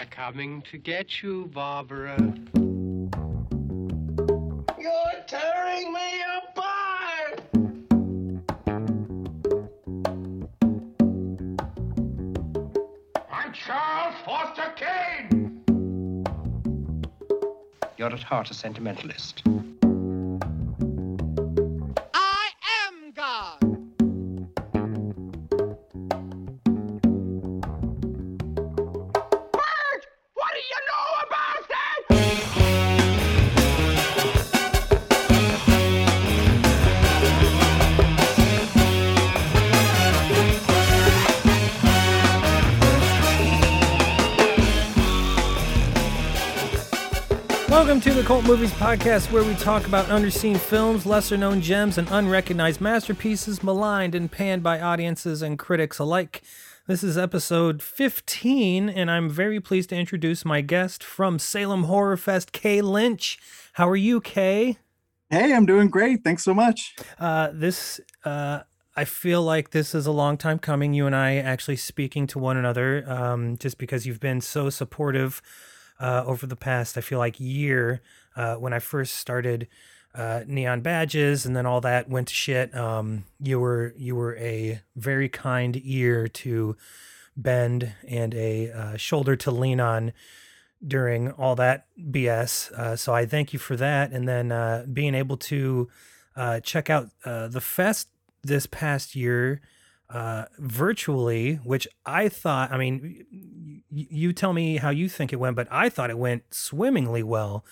They're coming to get you, Barbara. You're tearing me apart! I'm Charles Foster Kane! You're at heart a sentimentalist. Cult Movies Podcast, where we talk about underseen films, lesser known gems, and unrecognized masterpieces maligned and panned by audiences and critics alike. This is episode 15, and I'm very pleased to introduce my guest from Salem Horror Fest, Kay Lynch. How are you, Kay? Hey, I'm doing great. Thanks so much. Uh, this, uh, I feel like this is a long time coming. You and I actually speaking to one another, um, just because you've been so supportive uh, over the past, I feel like year. Uh, when I first started uh, Neon Badges, and then all that went to shit. Um, you were you were a very kind ear to bend and a uh, shoulder to lean on during all that BS. Uh, so I thank you for that. And then uh, being able to uh, check out uh, the fest this past year uh, virtually, which I thought, I mean, y- you tell me how you think it went, but I thought it went swimmingly well.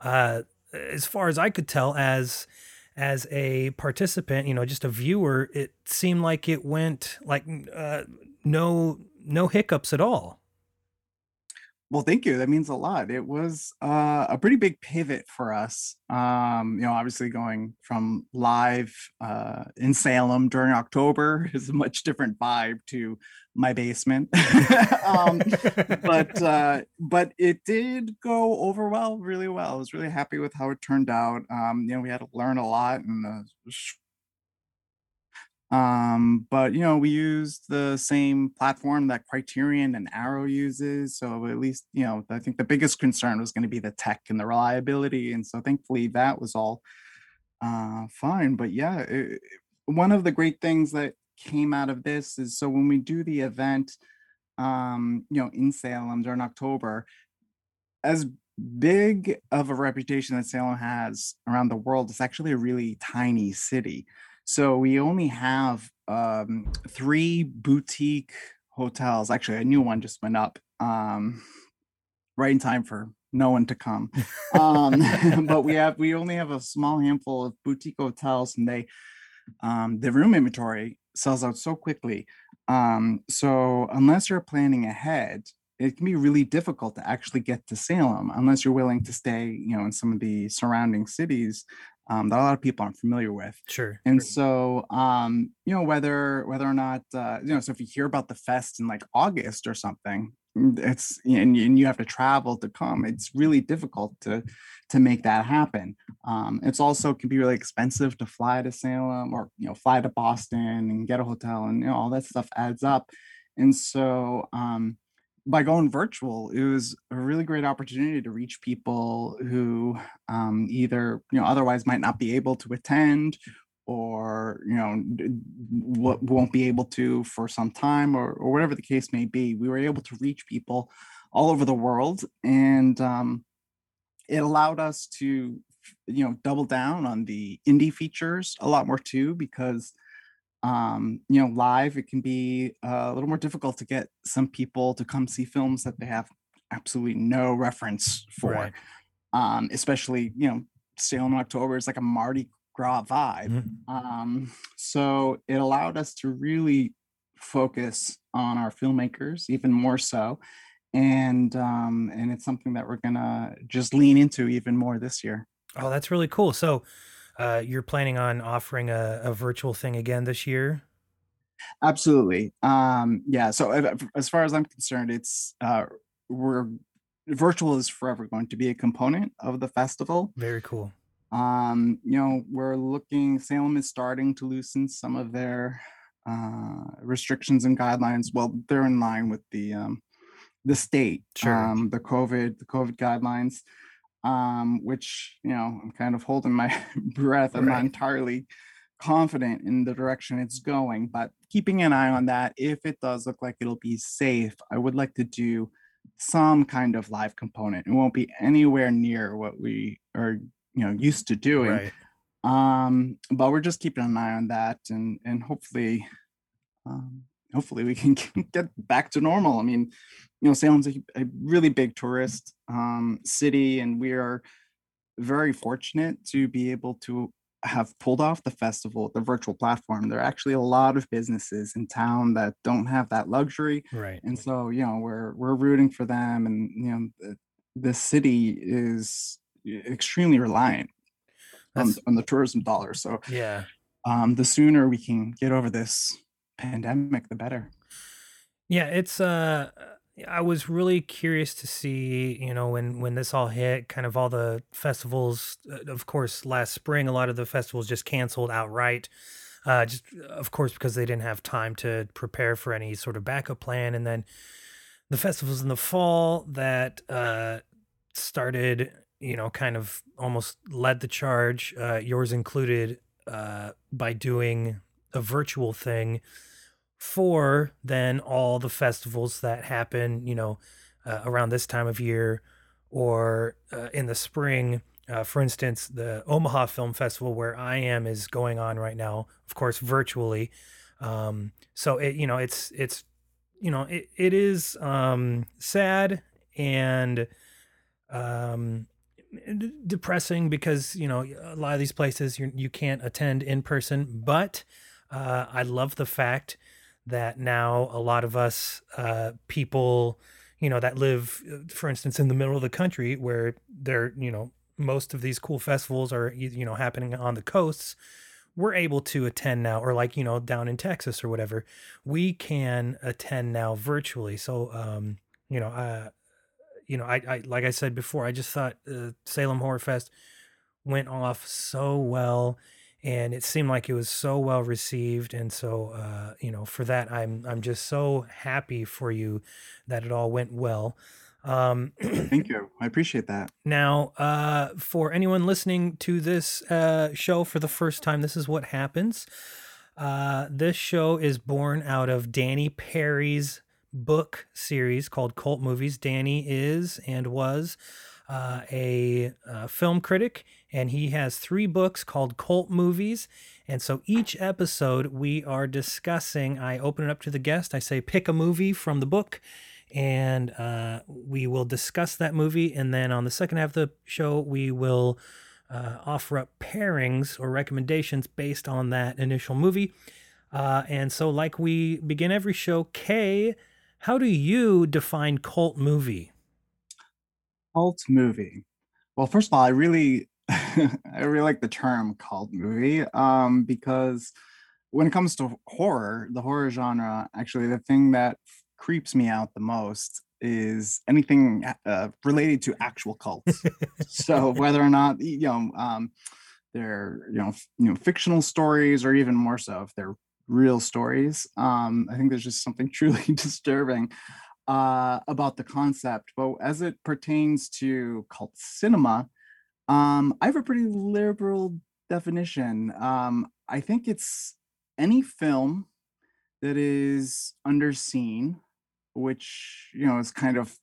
Uh, as far as I could tell, as as a participant, you know, just a viewer, it seemed like it went like uh, no no hiccups at all. Well, thank you. That means a lot. It was uh, a pretty big pivot for us. Um, you know, obviously going from live uh, in Salem during October is a much different vibe to my basement. um, but uh, but it did go over well, really well. I was really happy with how it turned out. Um, you know, we had to learn a lot in the um but you know we used the same platform that criterion and arrow uses so at least you know i think the biggest concern was going to be the tech and the reliability and so thankfully that was all uh fine but yeah it, one of the great things that came out of this is so when we do the event um you know in salem during october as big of a reputation that salem has around the world it's actually a really tiny city so we only have um, three boutique hotels. Actually, a new one just went up um, right in time for no one to come. Um, but we have we only have a small handful of boutique hotels, and they um, the room inventory sells out so quickly. Um, so unless you're planning ahead, it can be really difficult to actually get to Salem unless you're willing to stay, you know, in some of the surrounding cities um, that a lot of people aren't familiar with. Sure. And so, um, you know, whether whether or not uh, you know, so if you hear about the fest in like August or something, mm, it's and, and you have to travel to come. It's really difficult to to make that happen. Um, it's also can be really expensive to fly to Salem or you know fly to Boston and get a hotel and you know all that stuff adds up. And so, um, by going virtual, it was a really great opportunity to reach people who um, either you know otherwise might not be able to attend or you know won't be able to for some time or, or whatever the case may be we were able to reach people all over the world and um, it allowed us to you know double down on the indie features a lot more too because um you know live it can be uh, a little more difficult to get some people to come see films that they have absolutely no reference for Right. um especially you know Salem in October is like a Mardi Gras vibe Mhm. um so it allowed us to really focus on our filmmakers even more so and um and it's something that we're gonna just lean into even more this year Oh, that's really cool. So, uh, you're planning on offering a, a virtual thing again this year? Absolutely. Um, yeah. So uh, as far as I'm concerned, it's uh, we're virtual is forever going to be a component of the festival. Very cool. Um, you know, we're looking. Salem is starting to loosen some of their uh, restrictions and guidelines. Well, they're in line with the um, the state, Sure. um, the COVID, the COVID guidelines, um, which you know I'm kind of holding my breath. I'm not entirely confident in the direction it's going, but keeping an eye on that. If it does look like it'll be safe, I would like to do some kind of live component. It won't be anywhere near what we are, you know, used to doing Right. um but we're just keeping an eye on that and and hopefully um hopefully we can get back to normal i mean you know salem's a, a really big tourist um city and we are very fortunate to be able to have pulled off the festival the virtual platform there are actually a lot of businesses in town that don't have that luxury Right. and so you know we're we're rooting for them and you know the, the city is extremely reliant on, on the tourism dollar so yeah. um the sooner we can get over this pandemic the better Yeah, it's uh I was really curious to see, you know, when when this all hit, kind of all the festivals, uh, of course, last spring a lot of the festivals just canceled outright. Uh just of course because they didn't have time to prepare for any sort of backup plan and then the festivals in the fall that uh started, you know, kind of almost led the charge, uh yours included uh by doing a virtual thing for then all the festivals that happen, you know, uh, around this time of year or uh, in the spring. Uh, for instance, the Omaha Film Festival, where I am, is going on right now, of course, virtually. Um, so it, you know, it's it's, you know, it, it is um, sad and um, depressing because you know a lot of these places you you can't attend in person. But uh, I love the fact that now a lot of us uh, people, you know, that live, uh, for instance, in the middle of the country where they're, you know, most of these cool festivals are, you know, happening on the coasts, we're able to attend now, or like, you know, down in Texas or whatever, we can attend now virtually. So, um, you know, uh, you know, I, I, like I said before, I just thought uh, Salem Horror Fest went off so well and it seemed like it was so well received and so uh, you know for that i'm i'm just so happy for you that it all went well. Um, thank you. I appreciate that. Now uh, for anyone listening to this uh, show for the first time this is what happens. Uh, this show is born out of danny peary's book series called cult movies. Danny is and was uh, a uh, film critic, and he has three books called Cult Movies. And so each episode we are discussing, I open it up to the guest, I say, pick a movie from the book, and uh, we will discuss that movie. And then on the second half of the show, we will uh, offer up pairings or recommendations based on that initial movie. Uh, and so, like we begin every show, Kay, how do you define cult movie? cult movie well first of all i really i really like the term cult movie um because when it comes to horror the horror genre actually the thing that creeps me out the most is anything uh, related to actual cults. So whether or not you know um they're you know f- you know fictional stories or even more so if they're real stories um i think there's just something truly disturbing uh about the concept. But as it pertains to cult cinema um i have a pretty liberal definition um i think it's any film that is underseen which you know is kind of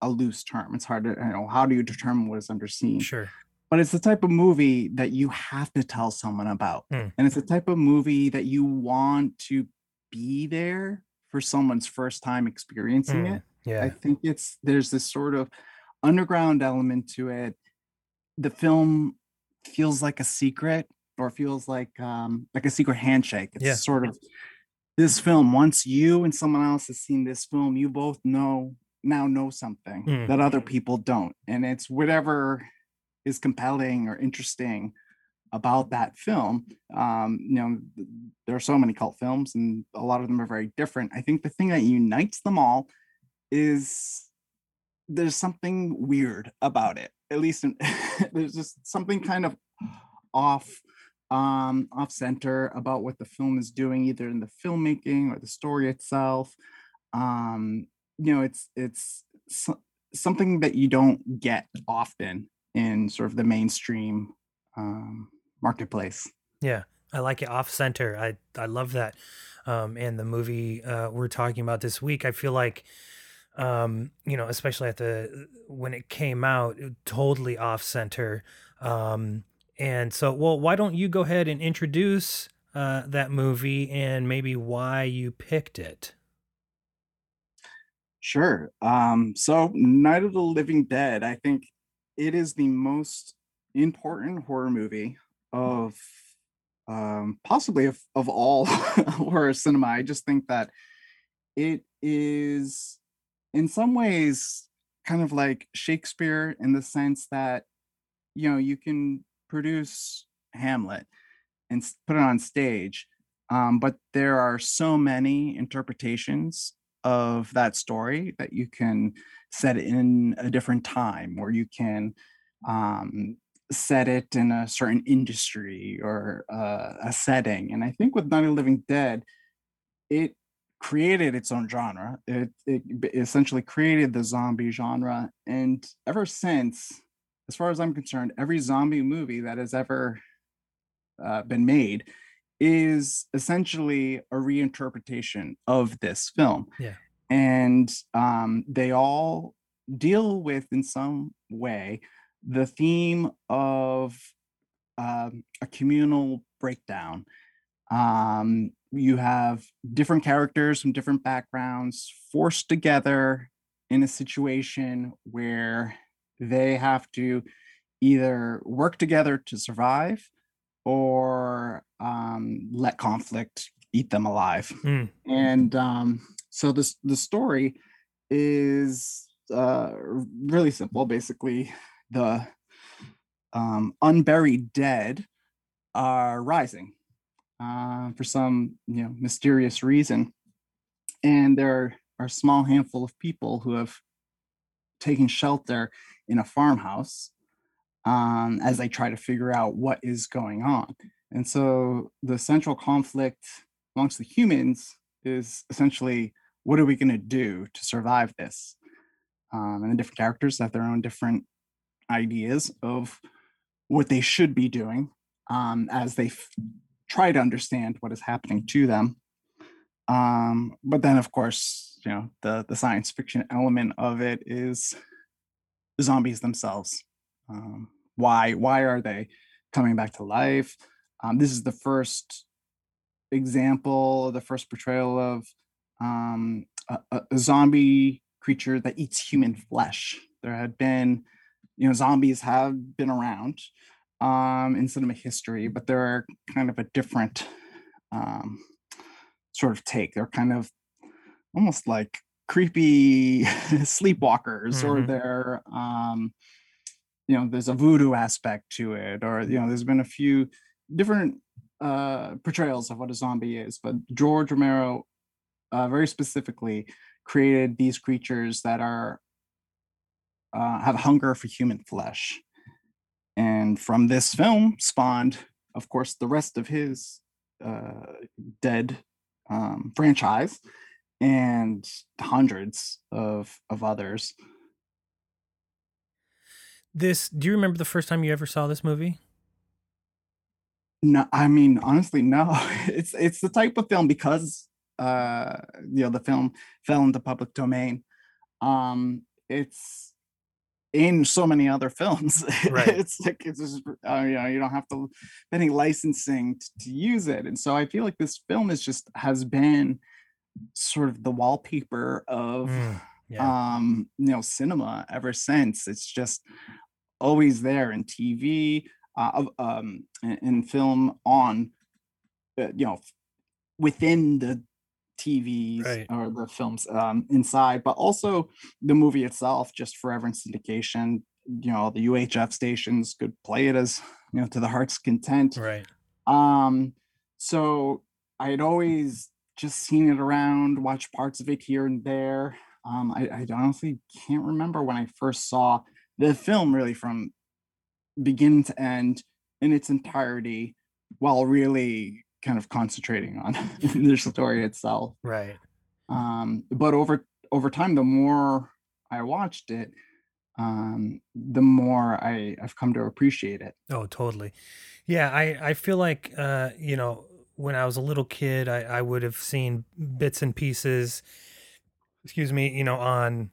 a loose term it's hard to you know how do you determine what is underseen Sure. but it's the type of movie that you have to tell someone about Hmm. and it's the type of movie that you want to be there for someone's first time experiencing Hmm. it Yeah. i think it's there's this sort of underground element to it the film feels like a secret or feels like um like a secret handshake. It's Yeah. sort of this film. Once you and someone else has seen this film you both know now know something Mm. that other people don't. And it's whatever is compelling or interesting about that film um you know there are so many cult films and a lot of them are very different. I think the thing that unites them all is there's something weird about it at least in, there's just something kind of off um off center about what the film is doing either in the filmmaking or the story itself um you know it's it's so, something that you don't get often in sort of the mainstream um, marketplace. Yeah, I like it off center. I I love that. Um, and the movie uh, we're talking about this week, I feel like, um, you know, especially at the when it came out, totally off center. Um, and so, well, why don't you go ahead and introduce uh, that movie and maybe why you picked it? Sure. Um, so Night of the Living Dead, I think it is the most important horror movie of um possibly of, of all horror cinema. I just think that it is in some ways kind of like Shakespeare in the sense that you know you can produce Hamlet and put it on stage, um, but there are so many interpretations of that story that you can set it in a different time or you can um, set it in a certain industry or uh, a setting. And I think with of the Living Dead, it created its own genre. It, it essentially created the zombie genre. And ever since, as far as I'm concerned, every zombie movie that has ever uh, been made is essentially a reinterpretation of this film. Yeah. And um, they all deal with, in some way, the theme of um, a communal breakdown. Um, you have different characters from different backgrounds forced together in a situation where they have to either work together to survive or um, let conflict eat them alive. Mm. And um, so this the story is uh, really simple. Basically, the um, unburied dead are rising uh, for some you know mysterious reason, and there are a small handful of people who have taken shelter in a farmhouse um, as they try to figure out what is going on. And so the central conflict amongst the humans is essentially what are we going to do to survive this? Um, and the different characters have their own different ideas of what they should be doing um, as they f- try to understand what is happening to them. Um, but then, of course, you know the the science fiction element of it is the zombies themselves. Um, why why are they coming back to life? Um, this is the first example, the first portrayal of um, a, a a zombie creature that eats human flesh. There had been, you know, zombies have been around um, in cinema history, but they're kind of a different um, sort of take. They're kind of almost like creepy sleepwalkers, or Mhm. they're, um, you know, there's a voodoo aspect to it, or you know, there's been a few different uh, portrayals of what a zombie is. But George Romero, uh, very specifically, created these creatures that are uh, have hunger for human flesh, and from this film spawned, of course, the rest of his uh, dead um, franchise and hundreds of of others. This. Do you remember the first time you ever saw this movie? No, I mean honestly, no. It's it's the type of film because uh you know the film fell into public domain. Um, it's in so many other films. Right. it's like it's just uh, you know you don't have to any licensing t- to use it, and so I feel like this film is just has been sort of the wallpaper of Mm, yeah. um you know cinema ever since. It's just always there in TV, uh, of, um, in, in film on, uh, you know, within the TVs Right. or the films um, inside, but also the movie itself, just forever in syndication. You know, the UHF stations could play it as you know to the heart's content. Right. Um, so I had always just seen it around, watched parts of it here and there. Um, I, I honestly can't remember when I first saw the film really from beginning to end in its entirety while really kind of concentrating on the story itself. Right. Um, but over over time, the more I watched it, um, the more I I've come to appreciate it. Oh, totally. Yeah, I I feel like uh, you know, when I was a little kid, I I would have seen bits and pieces, excuse me, you know, on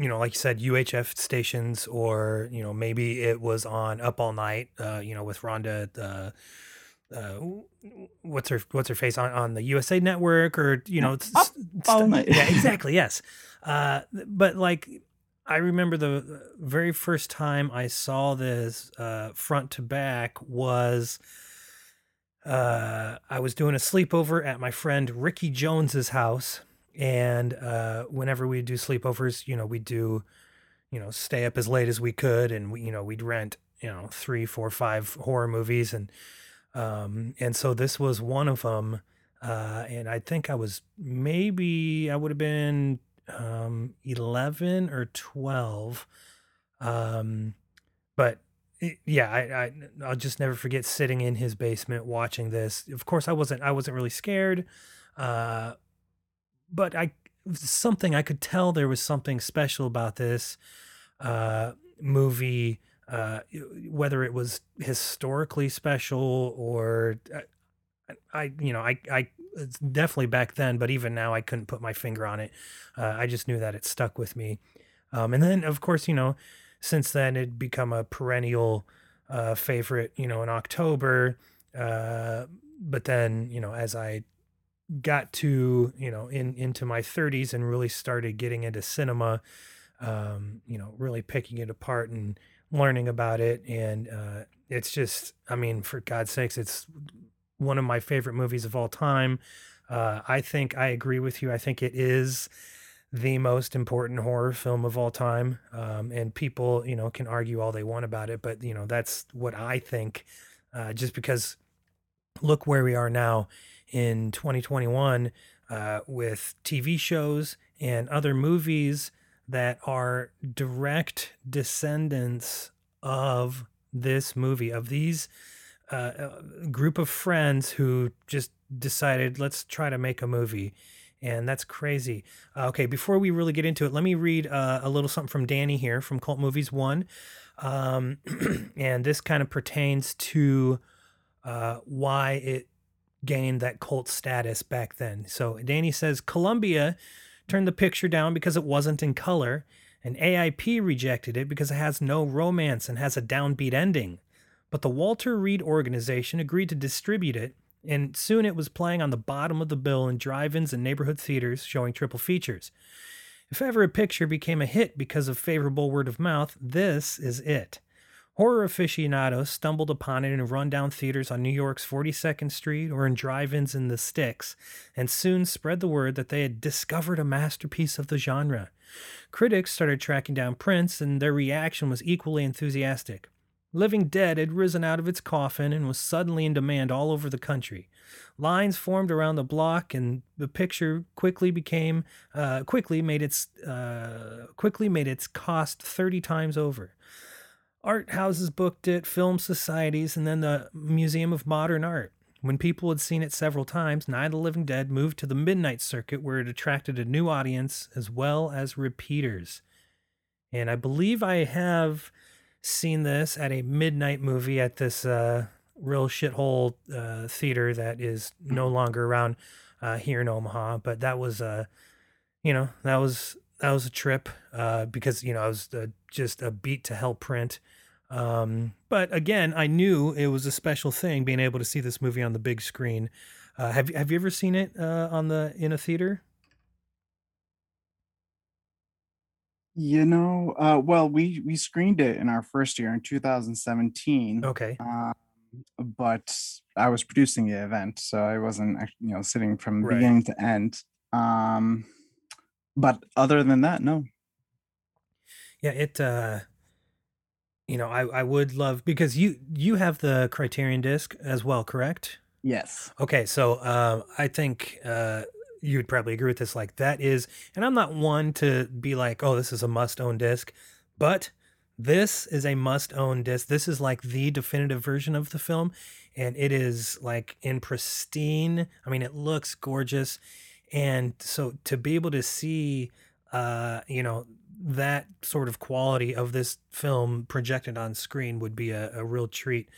you know, like you said, UHF stations, or you know, maybe it was on Up All Night, uh, you know, with Rhonda, uh, uh, what's her what's her face on on the USA Network, or you know, it's, Up it's- All st- Night. yeah, exactly, yes. Uh, but like, I remember the very first time I saw this uh, front to back was uh, I was doing a sleepover at my friend Ricky Jones's house, and uh, whenever we do sleepovers, you know, we do, you know, stay up as late as we could, and we, you know, we'd rent, you know, three, four, five horror movies, and um, and so this was one of them, uh, and I think I was maybe I would have been um, eleven or twelve, um, but it- yeah, I, I I'll just never forget sitting in his basement watching this. Of course, I wasn't I wasn't really scared, uh, but I something I could tell there was something special about this uh, movie, uh, whether it was historically special or uh, I, I you know I I it's definitely back then, but even now I couldn't put my finger on it. Uh, I just knew that it stuck with me. Um, and then of course you know since then it'd become a perennial uh, favorite. You know in October. Uh, but then you know as I got to you know in into my 30s and really started getting into cinema um you know really picking it apart and learning about it and uh it's just i mean for god's sakes it's one of my favorite movies of all time. Uh i think i agree with you. I think it is the most important horror film of all time. Um and people you know can argue all they want about it but you know that's what i think uh just because look where we are now in 2021 uh, with TV shows and other movies that are direct descendants of this movie, of these uh, uh, group of friends who just decided, let's try to make a movie. And that's crazy. Uh, okay, before we really get into it, let me read uh, a little something from Danny here from Cult Movies One. Um, and this kind of pertains to uh, why it gained that cult status back then. So Danny says Columbia turned the picture down because it wasn't in color, and AIP rejected it because it has no romance and has a downbeat ending. But the Walter Reade organization agreed to distribute it, and soon it was playing on the bottom of the bill in drive ins and neighborhood theaters showing triple features. If ever a picture became a hit because of favorable word of mouth, this is it. Horror aficionados stumbled upon it in rundown theaters on New York's 42nd Street or in drive ins in the sticks, and soon spread the word that they had discovered a masterpiece of the genre. Critics started tracking down prints, and their reaction was equally enthusiastic. Living Dead had risen out of its coffin and was suddenly in demand all over the country. Lines formed around the block, and the picture quickly became uh, quickly made its uh, quickly made its cost thirty times over. Art houses booked it, film societies, and then the Museum of Modern Art. When people had seen it several times, Night of the Living Dead moved to the Midnight Circuit, where it attracted a new audience as well as repeaters. And I believe I have seen this at a midnight movie at this uh, real shithole uh, theater that is no longer around uh, here in Omaha. But that was, uh, you know, that was that was a trip uh, because you know I was just a beat to hell print. Um, but again, I knew it was a special thing being able to see this movie on the big screen. Uh, have you have you ever seen it uh, on the in a theater? You know, uh, well, we we screened it in our first year in 2017. Okay. Um, but I was producing the event, so I wasn't, you know, sitting from Right. beginning to end. Um, but other than that, no. Yeah, it uh you know, I I would love because you you have the Criterion disc as well, correct? Yes. Okay, so uh, I think uh, you would probably agree with this. Like that is, and I'm not one to be like, oh, this is a must-own disc, but this is a must-own disc. This is like the definitive version of the film, and it is like in pristine. I mean, it looks gorgeous, and so to be able to see uh, you know, that sort of quality of this film projected on screen would be a, a real treat.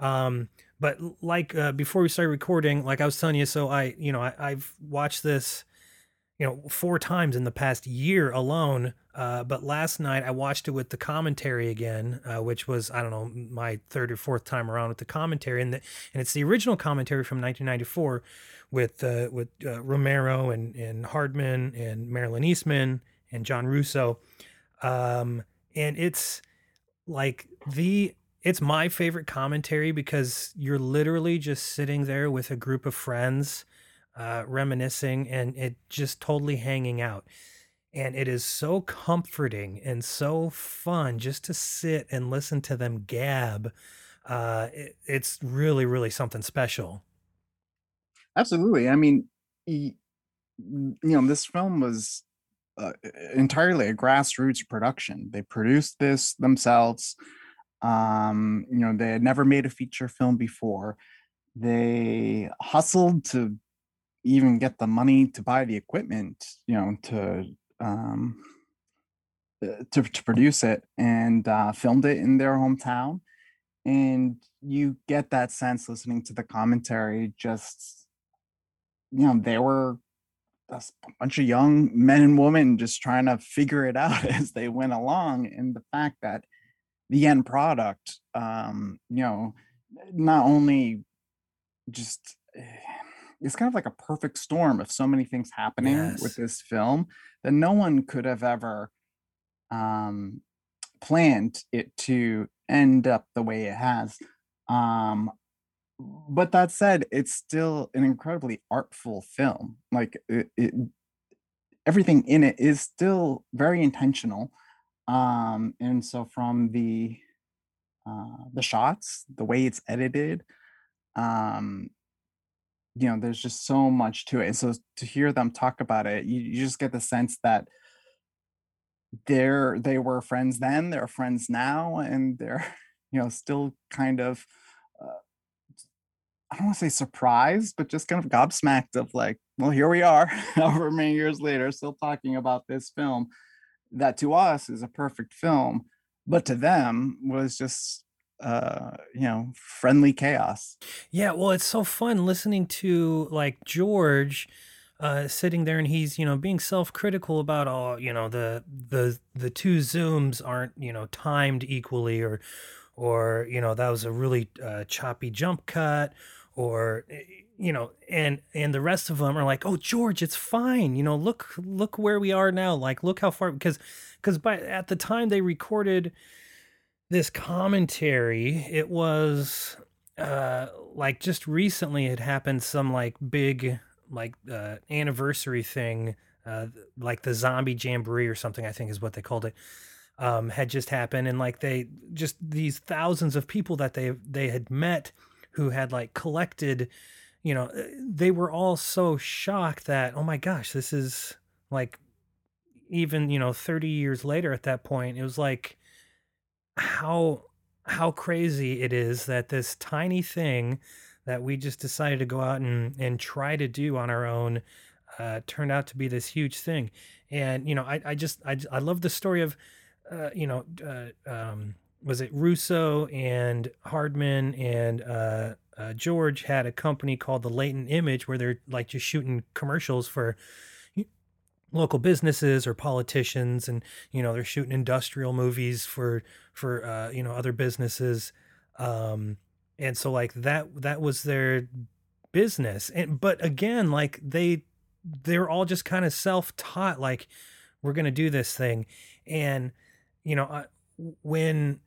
Um, but like uh, before we started recording, like I was telling you, so I, you know, I, I've watched this, you know, four times in the past year alone. Uh, but last night I watched it with the commentary again, uh, which was I don't know my third or fourth time around with the commentary, and the, and it's the original commentary from 1994 with uh, with uh, Romero and and Hardman and Marilyn Eastman and John Russo, um, and it's like the it's my favorite commentary because you're literally just sitting there with a group of friends, uh, reminiscing and it just totally hanging out and it is so comforting and so fun just to sit and listen to them gab. Uh, it, it's really, really something special. Absolutely. I mean, you know, this film was uh, entirely a grassroots production. They produced this themselves. Um, you know, they had never made a feature film before. They hustled to even get the money to buy the equipment, you know, to um, uh, to to produce it and uh, filmed it in their hometown. And you get that sense listening to the commentary. Just you know, they were a s- bunch of young men and women just trying to figure it out as they went along. And the fact that the end product, um, you know, not only just eh, it's kind of like a perfect storm of so many things happening with this film that no one could have ever um planned it to end up the way it has um but that said it's still an incredibly artful film like it, it, everything in it is still very intentional um and so from the uh the shots the way it's edited um you know there's just so much to it and so to hear them talk about it you, you just get the sense that they're they were friends then they're friends now and they're you know still kind of i don't want to say surprised but just kind of gobsmacked of like well here we are however many years later still talking about this film that to us is a perfect film but to them was just uh you know friendly chaos. Yeah, well, it's so fun listening to like George uh sitting there and he's, you know, being self-critical about all you know, the the the two zooms aren't, you know, timed equally or or, you know, that was a really uh choppy jump cut or eh, you know, and and the rest of them are like, "Oh, George, it's fine. You know, look look where we are now. Like look how far because because by at the time they recorded this commentary, it was uh like just recently it happened some like big like uh anniversary thing uh like the zombie jamboree or something I think is what they called it um had just happened and like they just these thousands of people that they they had met who had like collected you know uh, they were all so shocked that oh my gosh this is like even you know 30 years later at that point it was like how how crazy it is that this tiny thing that we just decided to go out and and try to do on our own uh, turned out to be this huge thing. And you know, I I just I I love the story of uh, you know uh, um, was it Russo and Hardman and uh, uh, George had a company called the Latent Image where they're like just shooting commercials for local businesses or politicians and you know they're shooting industrial movies for for uh you know other businesses. Um and so like that that was their business. And but again like they they're all just kind of self-taught like we're to do this thing. And you know I, when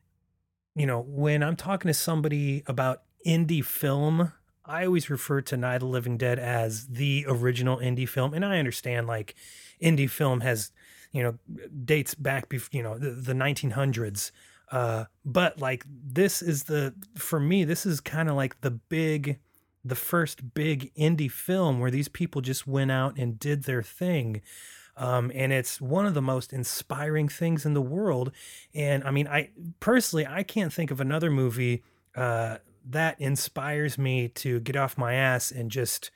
you know when i'm talking to somebody about indie film i always refer to night of the living dead as the original indie film and i understand like indie film has you know dates back bef- you know the, the 1900s uh but like this is the for me this is kind of like the big the first big indie film where these people just went out and did their thing um, and it's one of the most inspiring things in the world and i mean i personally i can't think of another movie uh, that inspires me to get off my ass and just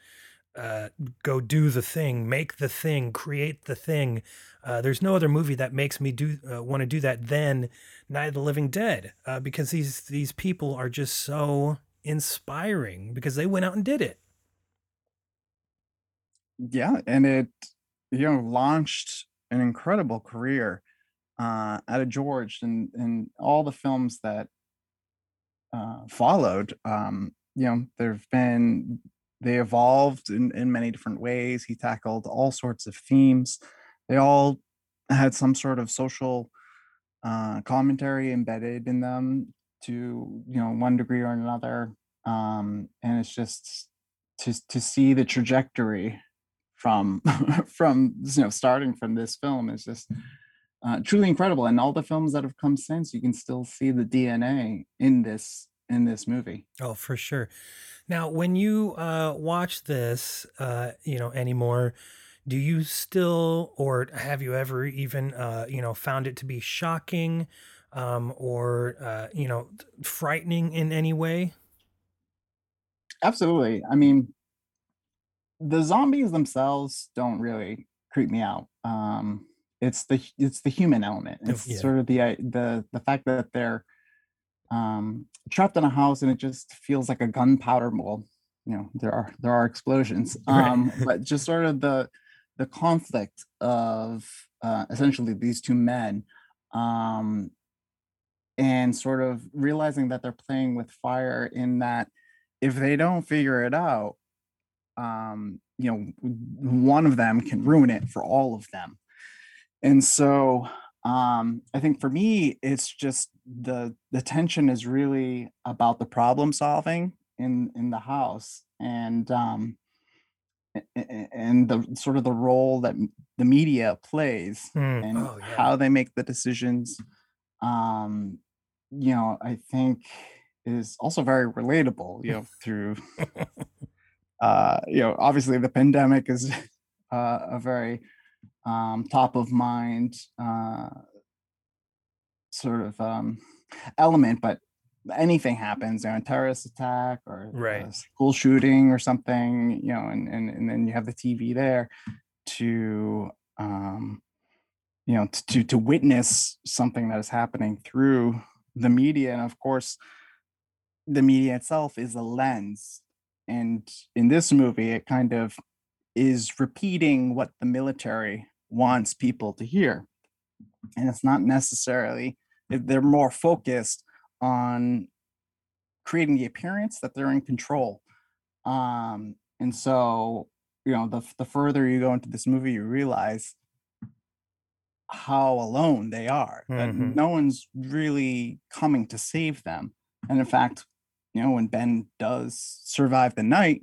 uh, go do the thing, make the thing, create the thing. Uh, there's no other movie that makes me do uh, want to do that than Night of the Living Dead, uh, because these these people are just so inspiring because they went out and did it. Yeah, and it you know launched an incredible career uh, out of George and and all the films that uh, followed. Um, you know, there've been they evolved in, in many different ways. He tackled all sorts of themes. They all had some sort of social uh, commentary embedded in them to you know one degree or another. Um, and it's just to to see the trajectory from from you know starting from this film is just uh, truly incredible. And all the films that have come since, you can still see the DNA in this in this movie. Oh, for sure. Now, when you uh, watch this, uh, you know, anymore, do you still, or have you ever even, uh, you know, found it to be shocking, um, or uh, you know, frightening in any way? Absolutely. I mean, the zombies themselves don't really creep me out. Um, it's the it's the human element. It's yeah. sort of the the the fact that they're um, trapped in a house and it just feels like a gunpowder mold. you know there are there are explosions Right. um but just sort of the the conflict of uh essentially these two men um and sort of realizing that they're playing with fire in that if they don't figure it out um you know one of them can ruin it for all of them and so um i think for me it's just the the tension is really about the problem solving in in the house and um a- a- and the sort of the role that the media plays Mm, and Oh, yeah. how they make the decisions um you know i think is also very relatable you know through uh you know obviously the pandemic is uh, a very um top of mind uh sort of um element but anything happens you know a terrorist attack or Right. a school shooting or something you know and and, and then you have the tv there to um you know to to witness something that is happening through the media and of course the media itself is a lens and in this movie it kind of is repeating what the military wants people to hear. And it's not necessarily they're more focused on creating the appearance that they're in control. Um and so you know the, the further you go into this movie you realize how alone they are that Mhm. no one's really coming to save them. And in fact you know when ben does survive the night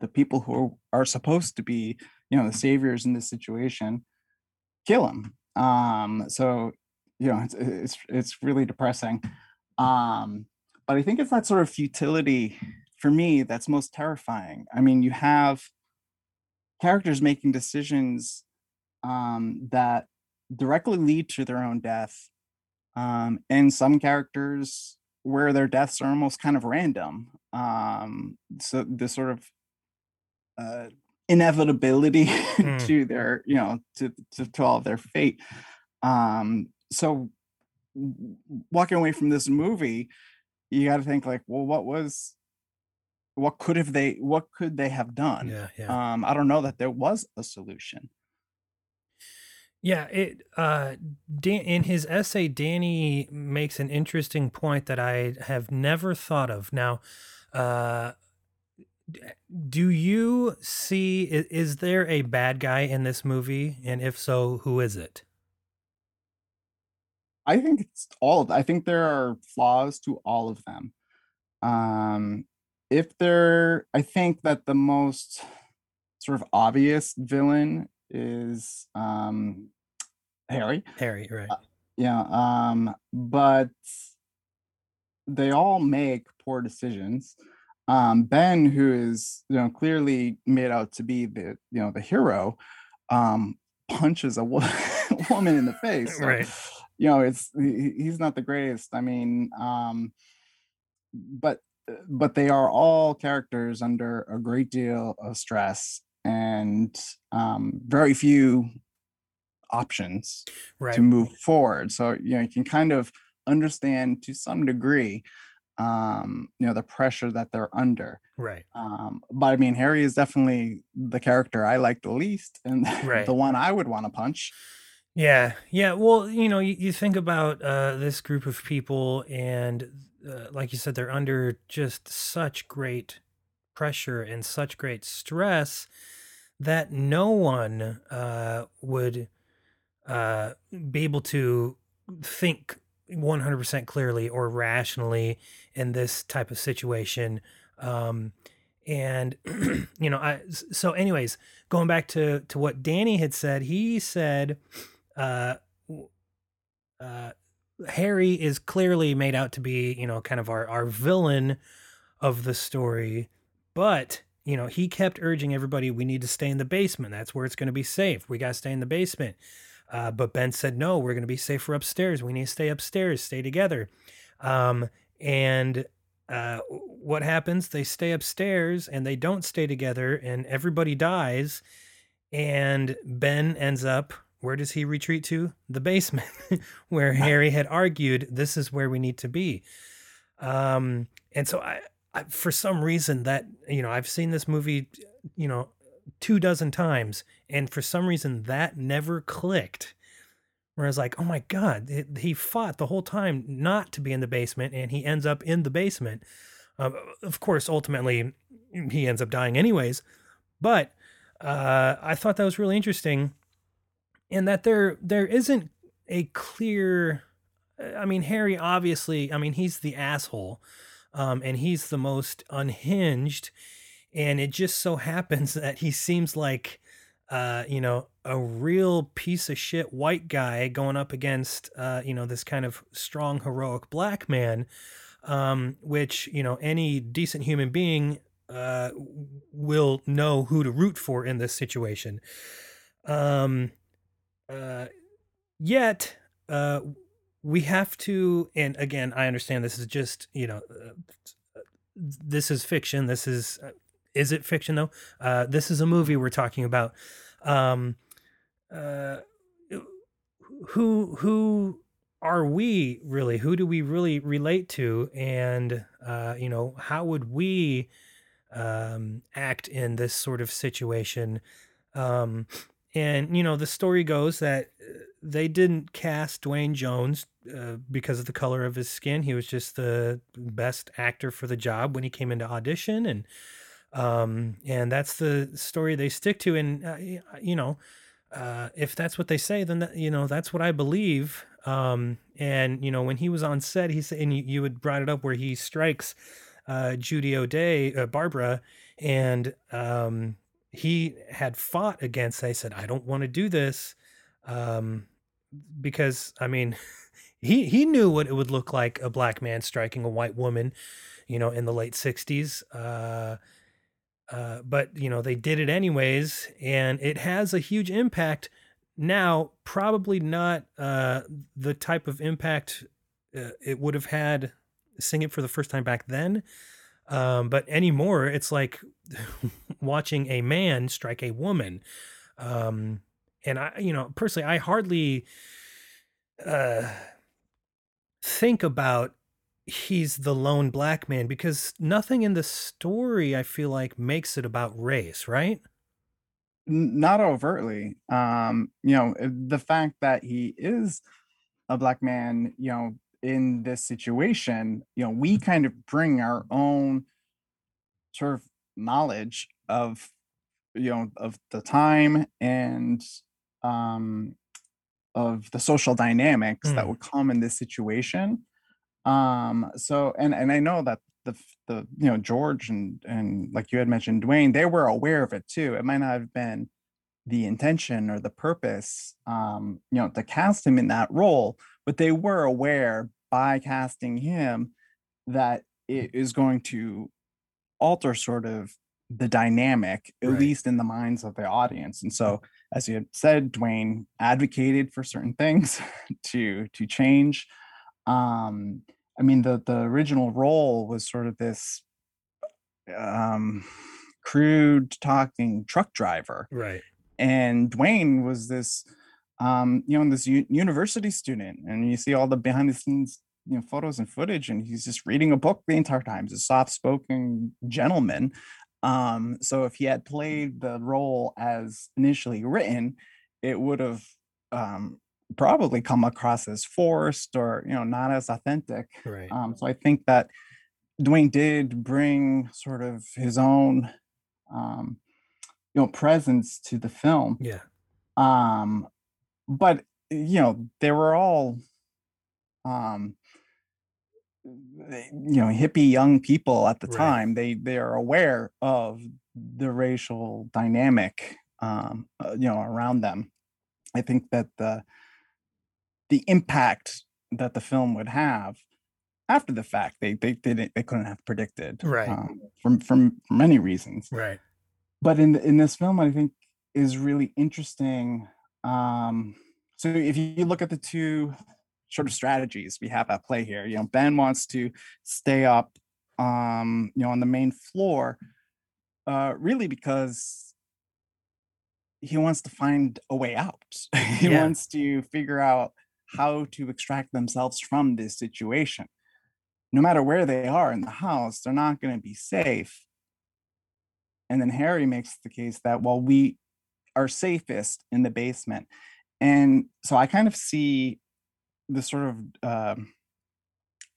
the people who are supposed to be you know the saviors in this situation kill him um so you know it's it's, it's really depressing um but i think it's that sort of futility for me that's most terrifying. I mean you have characters making decisions um that directly lead to their own death um and some characters where their deaths are almost kind of random um so the sort of uh inevitability Mm. to their you know to, to to all of their fate um so walking away from this movie you got to think like well what was what could have they what could they have done Yeah, yeah. um i don't know that there was a solution Yeah, it uh Dan, in his essay Danny makes an interesting point that I have never thought of. Now, uh do you see is there a bad guy in this movie and if so, who is it? i think it's all i think there are flaws to all of them um if there i think that the most sort of obvious villain is um harry Harry, right. yeah um but they all make poor decisions um ben who is you know clearly made out to be the you know the hero um punches a wo- woman in the face so, Right. you know it's he- he's not the greatest i mean um but uh, but they are all characters under a great deal of stress and um, very few options Right. to move forward. So you know you can kind of understand to some degree, um, you know, the pressure that they're under. Right. Um, but I mean, Harry is definitely the character I like the least, and Right. the one I would want to punch. Yeah, yeah. Well, you know, you, you think about uh, this group of people, and uh, like you said, they're under just such great pressure and such great stress that no one uh, would uh, be able to think 100% clearly or rationally in this type of situation. Um, and you know, I so anyways, going back to to what Danny had said, he said uh, uh, Harry is clearly made out to be, you know, kind of our, our villain of the story. But, you know, he kept urging everybody, we need to stay in the basement. That's where it's going to be safe. We got to stay in the basement. Uh, but Ben said, no, we're going to be safer upstairs. We need to stay upstairs, stay together. Um, and uh, what happens? They stay upstairs and they don't stay together, and everybody dies. And Ben ends up, where does he retreat to? The basement, where Harry had argued this is where we need to be. Um, and so I, I, for some reason, that, you know, I've seen this movie, you know, two dozen times, and for some reason that never clicked. Where I was like, oh my God, it, he fought the whole time not to be in the basement, and he ends up in the basement. Um, of course, ultimately, he ends up dying anyways. But uh, I thought that was really interesting, in that there there isn't a clear. I mean, Harry obviously. I mean, he's the asshole, um, and he's the most unhinged, and it just so happens that he seems like, uh, you know, a real piece of shit white guy going up against, uh, you know, this kind of strong heroic black man, um, which you know any decent human being uh, will know who to root for in this situation. Um, uh, yet, uh, we have to, and again, I understand this is just, you know, uh, this is fiction. This is, is it fiction though? Uh, this is a movie we're talking about. Um, uh, who, who are we really? Who do we really relate to? And, uh, you know, how would we, um, act in this sort of situation? Um, and you know, the story goes that uh, they didn't cast Duane Jones uh, because of the color of his skin. He was just the best actor for the job when he came into audition, and um, and that's the story they stick to. And uh, you know, uh, if that's what they say, then that, you know that's what I believe. Um, and you know, when he was on set, he said, and you, you had brought it up where he strikes uh, Judy O'Dea, uh, Barbara, and um, he had fought against. I said, I don't want to do this, um, because I mean, he he knew what it would look like a black man striking a white woman, you know, in the late '60s. Uh, uh, but you know, they did it anyways, and it has a huge impact. Now, probably not uh, the type of impact uh, it would have had seeing it for the first time back then. Um, but anymore, it's like watching a man strike a woman. Um, and I, you know, personally, I hardly uh, think about he's the lone black man because nothing in the story I feel like makes it about race, right? Not overtly um you know uh, the fact that he is a black man you know in this situation you know we kind of bring our own sort of knowledge of you know of the time and um of the social dynamics that Mm. would come in this situation um so and and i know that the the you know george and and like you had mentioned duane they were aware of it too. It might not have been the intention or the purpose um you know to cast him in that role but they were aware by casting him that it is going to alter sort of the dynamic at Right. least in the minds of the audience. And so as you had said duane advocated for certain things to to change. Um I mean, the the original role was sort of this um, crude talking truck driver, Right. and Duane was this, um, you know, this u- university student, and you see all the behind the scenes, you know, photos and footage, and he's just reading a book the entire time. He's a soft spoken gentleman. Um, so if he had played the role as initially written, it would have um, probably come across as forced or you know not as authentic. Right. Um, so I think that Duane did bring sort of his own, um, you know, presence to the film. yeah. Um, but you know, they were all, um, they- you know, hippie young people at the Right. time. They they are aware of the racial dynamic, um, uh, you know, around them. I think that the the impact that the film would have after the fact they they didn't they couldn't have predicted Right. um, from from for many reasons Right. but in in this film i think is really interesting um so if you look at the two sort of strategies we have at play here you know ben wants to stay up um you know on the main floor uh really because he wants to find a way out he Yeah. wants to figure out how to extract themselves from this situation no matter where they are in the house they're not going to be safe and then Harry makes the case that, well, we are safest in the basement. And so I kind of see the sort of um,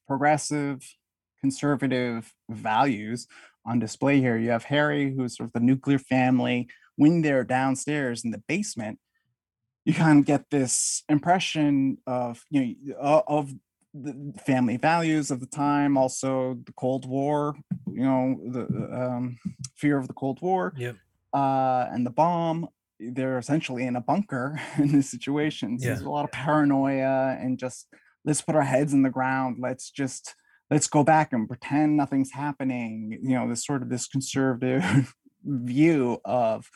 progressive, conservative values on display here. You have Harry, who's sort of the nuclear family. When they're downstairs in the basement, you kind of get this impression of, you know, of the family values of the time, also the Cold War, you know, the um, fear of the Cold War, Yep. uh, and the bomb. They're essentially in a bunker in this situation. So Yeah. There's a lot of paranoia and just let's put our heads in the ground. Let's just let's go back and pretend nothing's happening. You know, this sort of this conservative view of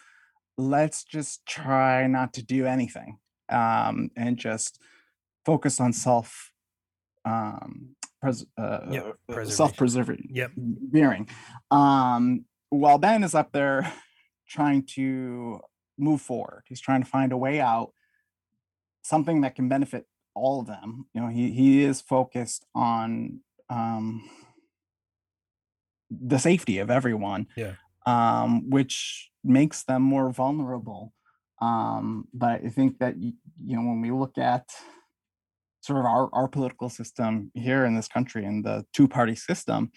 let's just try not to do anything um, and just focus on self um pres- uh, Yep, uh, preservation. self-preserving Yep. veering um while ben is up there trying to move forward he's trying to find a way out something that can benefit all of them you know he he is focused on um the safety of everyone Yeah. Um which makes them more vulnerable. Um but i think that you know when we look at sort of our, our political system here in this country and the two party system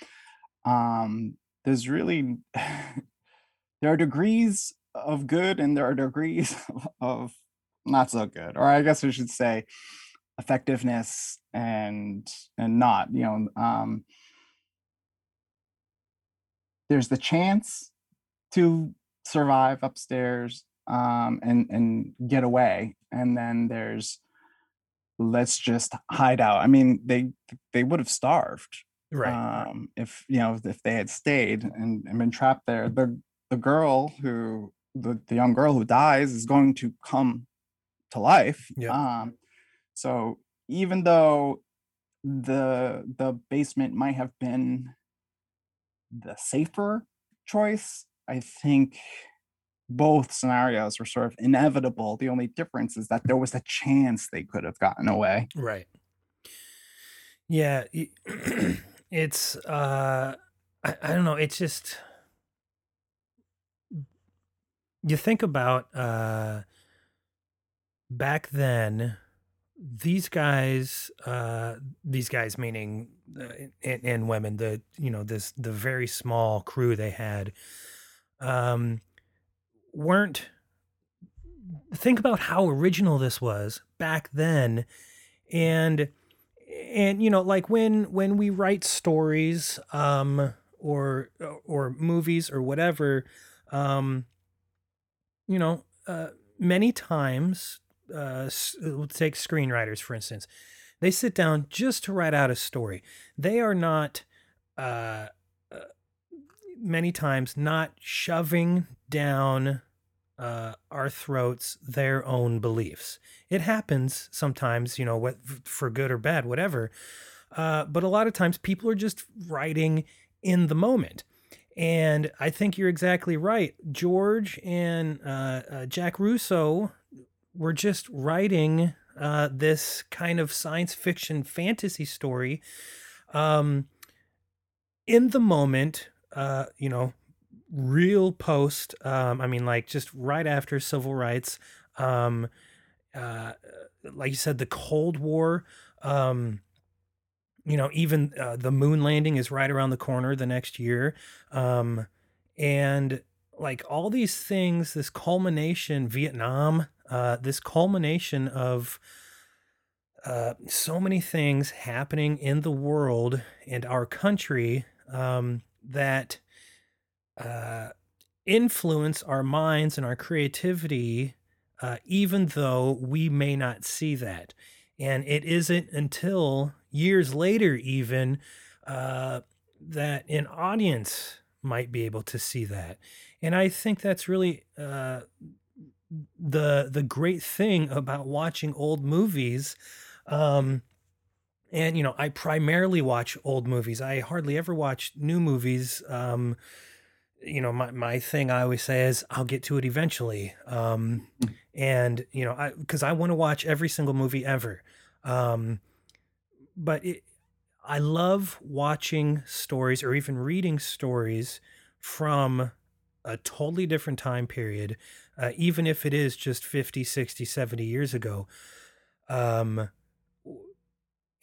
um there's really there are degrees of good and there are degrees of not so good or i guess i should say effectiveness and and not you know um there's the chance to survive upstairs um and and get away and then there's let's just hide out i mean they they would have starved Right. um if you know if they had stayed and, and been trapped there the the girl who the, the young girl who dies is going to come to life Yep. um so even though the the basement might have been the safer choice i think both scenarios were sort of inevitable the only difference is that there was a chance they could have gotten away Right. Yeah, it's uh I, I don't know, it's just you think about uh back then these guys uh these guys meaning uh, and, and women the you know this the very small crew they had um weren't think about how original this was back then. And and you know like when when we write stories um or or movies or whatever um you know uh many times uh let's take screenwriters for instance. They sit down just to write out a story. They are not uh many times not shoving down uh, our throats their own beliefs. It happens sometimes, you know, what for good or bad, whatever. uh, but a lot of times people are just writing in the moment. And I think you're exactly right. George and uh, uh, Jack Russo were just writing uh, this kind of science fiction fantasy story um, in the moment, uh, you know, real post, um, I mean, like just right after civil rights, um, uh, like you said, the Cold War. Um, you know, even uh, the moon landing is right around the corner the next year. Um, and like all these things, this culmination, Vietnam, uh, this culmination of uh, so many things happening in the world and our country um, that uh, influence our minds and our creativity, uh, even though we may not see that. And it isn't until years later, even, uh, that an audience might be able to see that. And I think that's really uh, the the great thing about watching old movies. Um, and you know, I primarily watch old movies. I hardly ever watch new movies. Um, you know, my, my thing I always say is I'll get to it eventually. Um, and you know, I, cause I want to watch every single movie ever. Um, but it, I love watching stories or even reading stories from a totally different time period, uh, even if it is just 50, 60, 70 years ago. Um,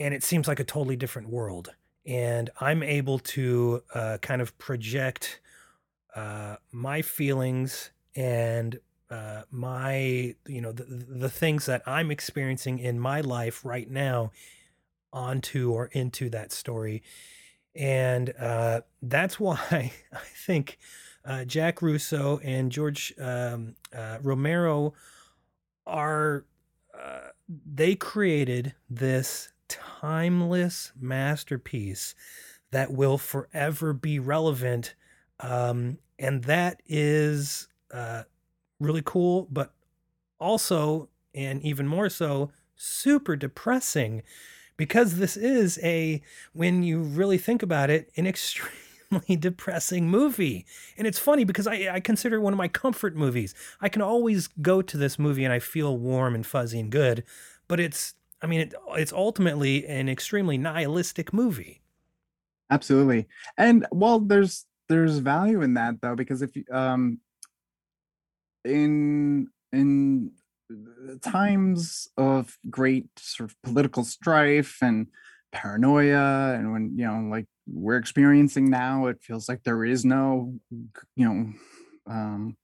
and it seems like a totally different world. And I'm able to uh, kind of project uh, my feelings and uh, my, you know, the, the things that I'm experiencing in my life right now onto or into that story. And uh, that's why I think uh, Jack Russo and George um, uh, Romero are, they created this timeless masterpiece that will forever be relevant. Um, and that is uh, really cool, but also, and even more so, super depressing because this is a, when you really think about it, an extremely depressing movie. And it's funny because I, I consider it one of my comfort movies. I can always go to this movie and I feel warm and fuzzy and good, but it's, I mean, it, it's ultimately an extremely nihilistic movie. Absolutely. And well, there's, there's value in that though, because if you, um, in, in times of great sort of political strife and paranoia and when you know like we're experiencing now it feels like there is no you know um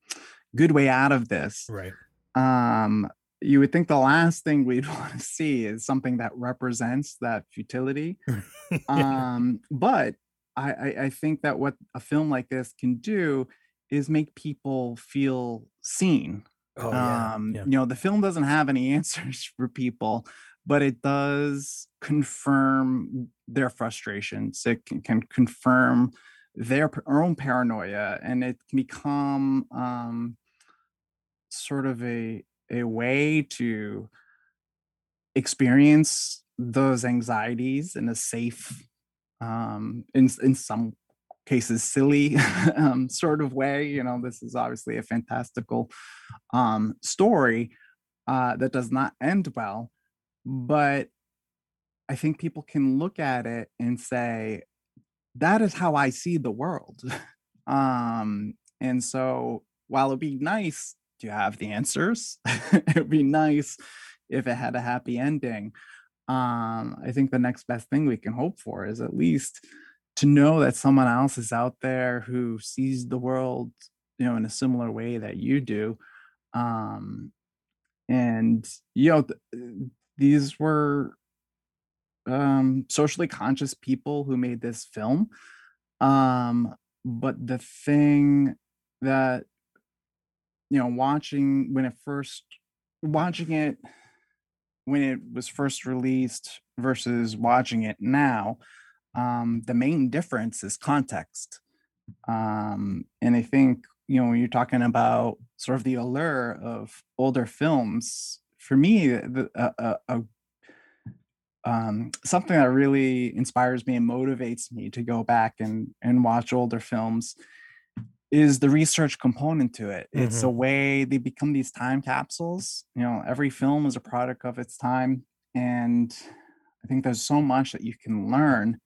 good way out of this right um you would think the last thing we'd want to see is something that represents that futility. Um but I, I i think that what a film like this can do is make people feel seen. Oh yeah, um yeah. you know the film doesn't have any answers for people but it does confirm their frustrations it can, can confirm their own paranoia and it can become um sort of a a way to experience those anxieties in a safe um in in some cases silly um, sort of way. You know, this is obviously a fantastical um, story uh, that does not end well, but I think people can look at it and say, that is how I see the world. um, and so while it'd be nice to have the answers, it'd be nice if it had a happy ending. Um, I think the next best thing we can hope for is at least to know that someone else is out there who sees the world you know in a similar way that you do. Um and you know th- these were um socially conscious people who made this film. Um but the thing that you know watching when it first watching it when it was first released versus watching it now um, the main difference is context. Um, and I think, you know, when you're talking about sort of the allure of older films, for me, the, a, a, um, something that really inspires me and motivates me to go back and and watch older films is the research component to it. It's a way they become these time capsules. You know, every film is a product of its time, and I think there's so much that you can learn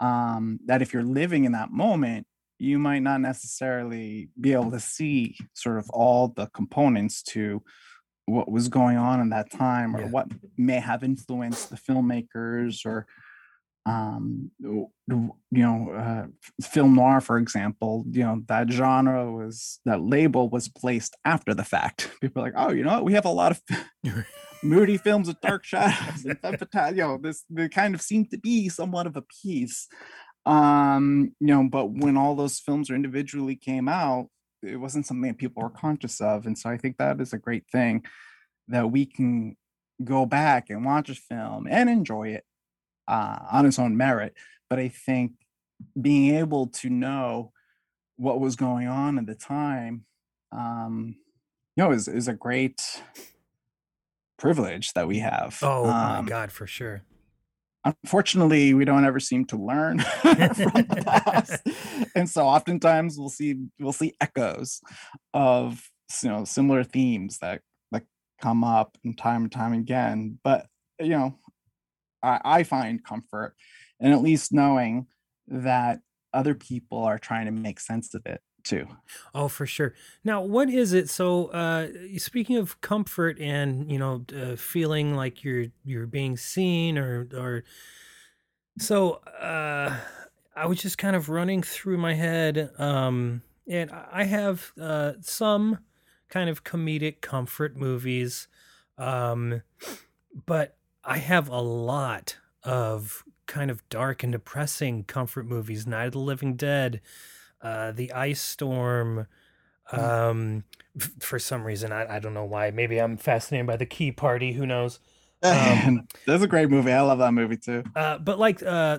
um, that if you're living in that moment, you might not necessarily be able to see sort of all the components to what was going on in that time or Yeah. what may have influenced the filmmakers or um you know uh, film noir for example you know that genre was that label was placed after the fact. People are like oh you know what? We have a lot of moody films with dark shadows and fatale, you know this they kind of seem to be somewhat of a piece. Um you know but when all those films are individually came out it wasn't something that people were conscious of and so i think that is a great thing that we can go back and watch a film and enjoy it uh, on its own merit but i think being able to know what was going on at the time um you know is, is a great privilege that we have Oh my Um, god, for sure. unfortunately we don't ever seem to learn from the past and so oftentimes we'll see we'll see echoes of you know similar themes that that come up in time and time again but you know i, I find comfort in at least knowing that other people are trying to make sense of it too Oh, for sure. Now, what is it? So, uh, speaking of comfort and you know, uh, feeling like you're you're being seen, or or so, uh, I was just kind of running through my head, um, and I have uh, some kind of comedic comfort movies, um, but I have a lot of kind of dark and depressing comfort movies. Night of the Living Dead, uh, The Ice Storm. Um, f- for some reason, I, I don't know why. Maybe I'm fascinated by the Key Party. Who knows? Um, that's a great movie i love that movie too Uh, but like uh,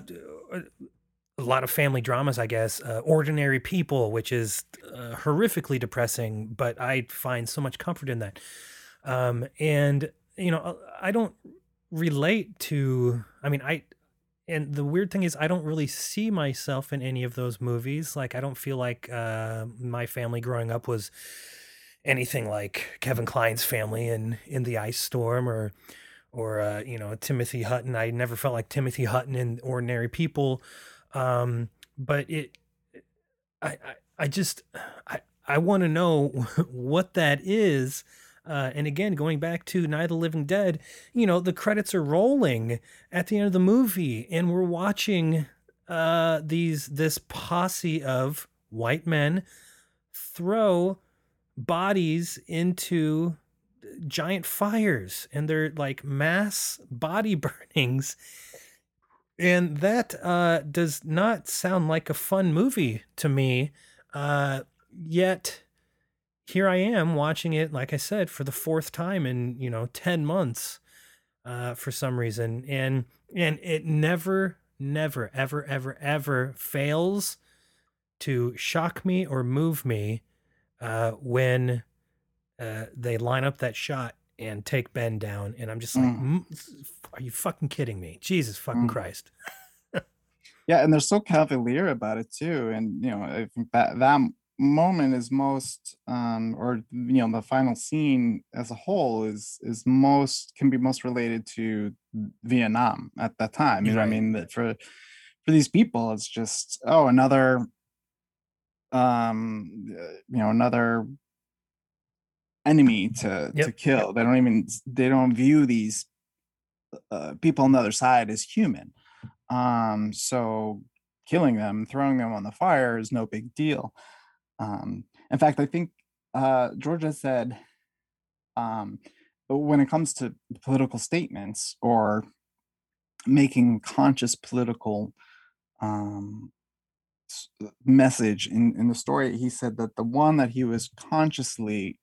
a lot of family dramas, I guess. Uh, Ordinary People, which is uh, horrifically depressing, but I find so much comfort in that. Um, and you know, I don't relate to. I mean, I. And the weird thing is, I don't really see myself in any of those movies. Like, I don't feel like uh, my family growing up was anything like Kevin Kline's family in in the Ice Storm or or uh, you know Timothy Hutton. I never felt like Timothy Hutton in Ordinary People, um, but it, I, I, I just, I, I want to know what that is. Uh, and again, going back to Night of the Living Dead, you know, the credits are rolling at the end of the movie, and we're watching uh, these this posse of white men throw bodies into giant fires and they're like mass body burnings. And that uh does not sound like a fun movie to me uh yet here i am watching it like i said for the fourth time in you know 10 months uh for some reason and and it never never ever ever ever fails to shock me or move me uh when uh, they line up that shot and take Ben down, and I'm just like, Mm. "Mm, are you fucking kidding me? Jesus fucking Mm. Christ! Yeah, and they're so cavalier about it too. And you know, I think that that moment is most, um, or you know, the final scene as a whole is is most can be most related to Vietnam at that time. You know, what I mean that for for these people, it's just oh another, um, uh, you know, another enemy to to kill. They don't even they don't view these uh, people on the other side as human. Um, so killing them, throwing them on the fire is no big deal. Um, in fact, I think uh, Georgia said um, when it comes to political statements or making conscious political um, message in, in the story, he said that the one that he was consciously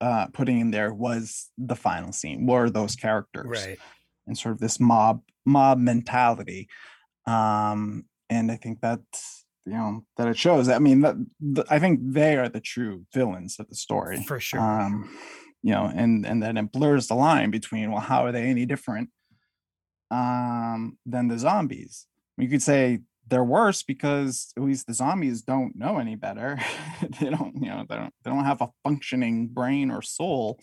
uh, putting in there was the final scene, were those characters Right? and sort of this mob mob mentality um and i think that you know that it shows i mean that the, i think they are the true villains of the story For sure. um you know and and then it blurs the line between well how are they any different um, than the zombies. You could say they're worse because at least the zombies don't know any better. they don't, you know, they don't they don't have a functioning brain or soul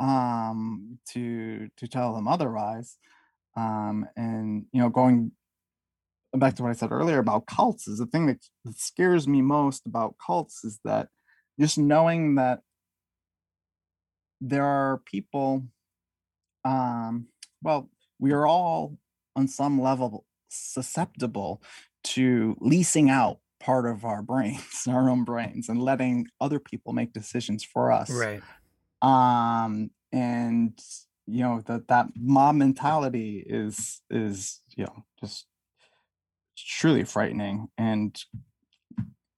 um to to tell them otherwise. Um and you know, going back to what I said earlier about cults is the thing that, that scares me most about cults is that just knowing that there are people um well we are all on some level susceptible to leasing out part of our brains our own brains and letting other people make decisions for us Right. um and you know that that mob mentality is is you know just truly frightening and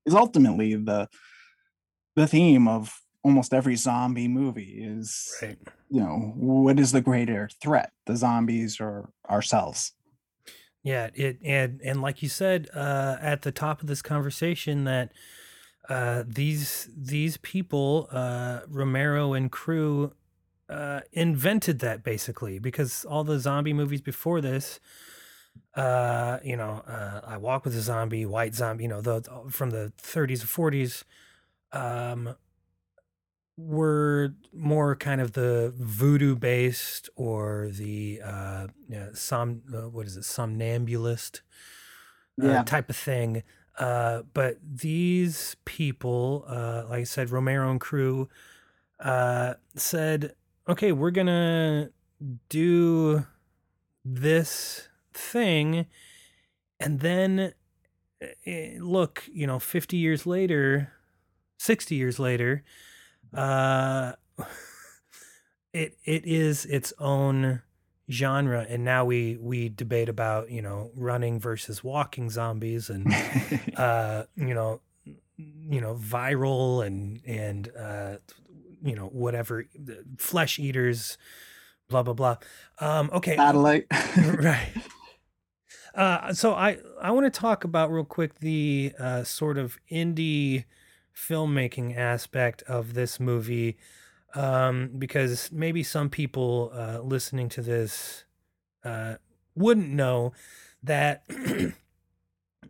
is ultimately the the theme of almost every zombie movie is Right. you know what is the greater threat the zombies or ourselves Yeah, it and and like you said uh, at the top of this conversation that uh, these these people, uh, Romero and crew, uh, invented that basically because all the zombie movies before this, uh, you know, uh, I Walk with a Zombie, White Zombie, you know, the the- from the 30s or 40s, um, were more kind of the voodoo based or the uh, som uh, what is it somnambulist uh, yeah type of thing. Uh, but these people, uh, like I said, Romero and crew, uh, said, "Okay, we're gonna do this thing," and then eh, look, you know, fifty years later, sixty years later, uh, it it is its own genre. And now we we debate about you know running versus walking zombies and uh you know you know viral and and uh you know whatever flesh eaters blah blah blah. Um okay. Satellite. Right uh so i i want to talk about real quick the uh sort of indie filmmaking aspect of this movie um because maybe some people uh listening to this uh wouldn't know that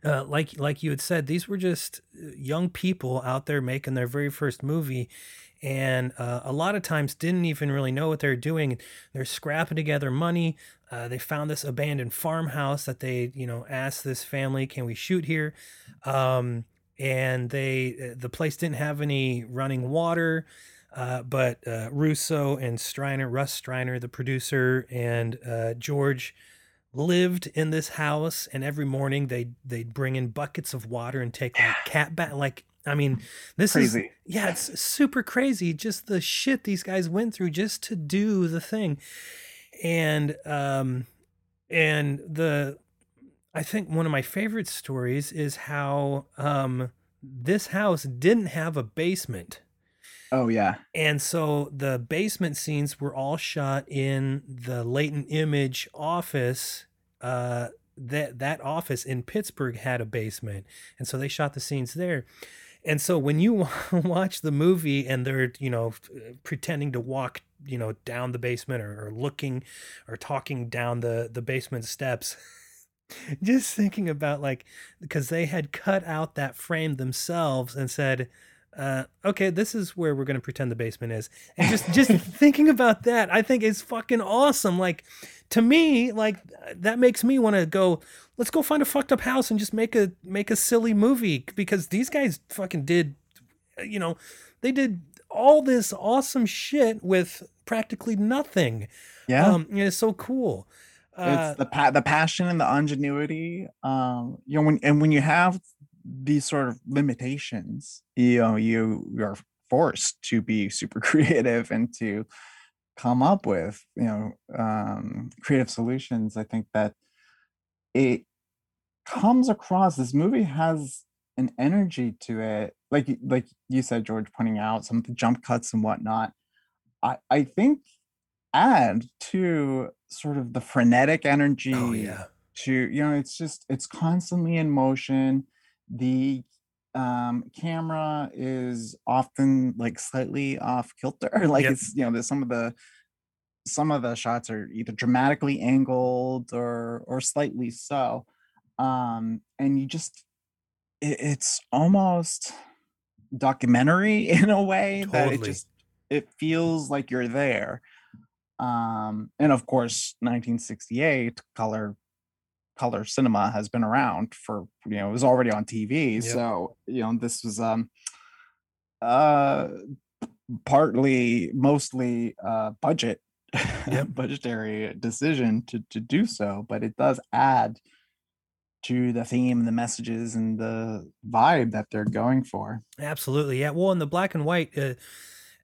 uh, like like you had said, these were just young people out there making their very first movie, and uh, a lot of times didn't even really know what they're doing. They're scrapping together money. Uh, they found this abandoned farmhouse that they, you know, asked this family, "Can we shoot here?" Um, and they, uh, the place didn't have any running water. Uh, but uh, Russo and Streiner, Russ Streiner, the producer, and uh, George lived in this house and every morning they they'd bring in buckets of water and take like cat bath like i mean this is yeah it's super crazy just the shit these guys went through just to do the thing and um and the i think one of my favorite stories is how um this house didn't have a basement oh yeah and so the basement scenes were all shot in the latent image office. Uh, that that office in Pittsburgh had a basement, and so they shot the scenes there. And so when you watch the movie and they're you know pretending to walk you know down the basement or, or looking or talking down the the basement steps. Just thinking about like because they had cut out that frame themselves and said, uh, okay, this is where we're gonna pretend the basement is. And just just thinking about that, I think is fucking awesome. Like to me, like that makes me want to go. Let's go find a fucked up house and just make a make a silly movie because these guys fucking did, you know, they did all this awesome shit with practically nothing. yeah Um, it's so cool. Uh, it's the pa- the passion and the ingenuity um you know when and when you have these sort of limitations you know you you're forced to be super creative and to come up with you know um creative solutions i think that it comes across this movie has an energy to it. Like like you said george pointing out some of the jump cuts and whatnot. I i think add to sort of the frenetic energy oh yeah. to you know it's just it's constantly in motion the um camera is often like slightly off kilter like Yep. it's you know there's some of the some of the shots are either dramatically angled or or slightly so um and you just it, it's almost documentary in a way that it just it feels like you're there um and of course 1968 color color cinema has been around for you know it was already on tv Yep. so you know this was um uh partly mostly uh budget Yep. budgetary decision to to do so but it does add to the theme the messages and the vibe that they're going for Absolutely. Yeah. Well, and the black and white uh,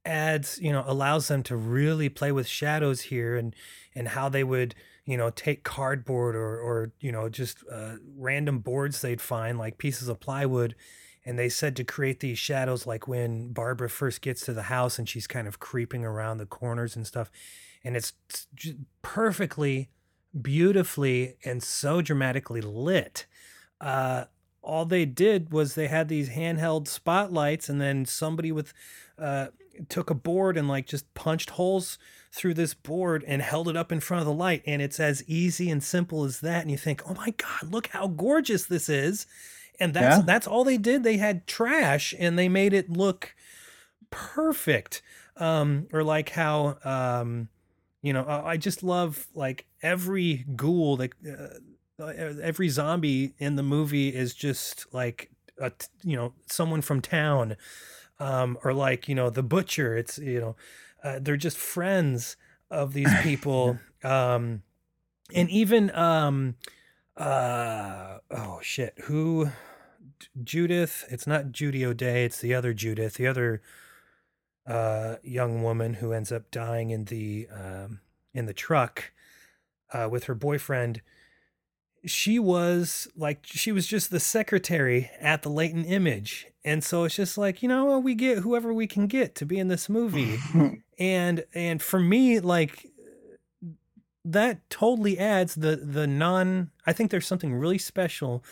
adds, you know, allows them to really play with shadows here and and how they would, you know, take cardboard or or you know just uh, random boards they'd find like pieces of plywood, and they said to create these shadows like when Barbara first gets to the house and she's kind of creeping around the corners and stuff, and it's perfectly, beautifully, and so dramatically lit. Uh, all they did was they had these handheld spotlights and then somebody with uh took a board and like just punched holes through this board and held it up in front of the light and it's as easy and simple as that and you think oh my god look how gorgeous this is and that's Yeah. that's all they did they had trash and they made it look perfect um or like how um you know i just love like every ghoul that uh, uh, every zombie in the movie is just like a, you know someone from town um or like you know the butcher. It's you know uh, they're just friends of these people. Um and even um uh oh shit. Who Judith? It's not Judy O'Dea. It's the other Judith the other uh young woman who ends up dying in the um in the truck uh with her boyfriend she was like she was just the secretary at the latent image. And so it's just like you know we get whoever we can get to be in this movie. And and for me like that totally adds the the non i think there's something really special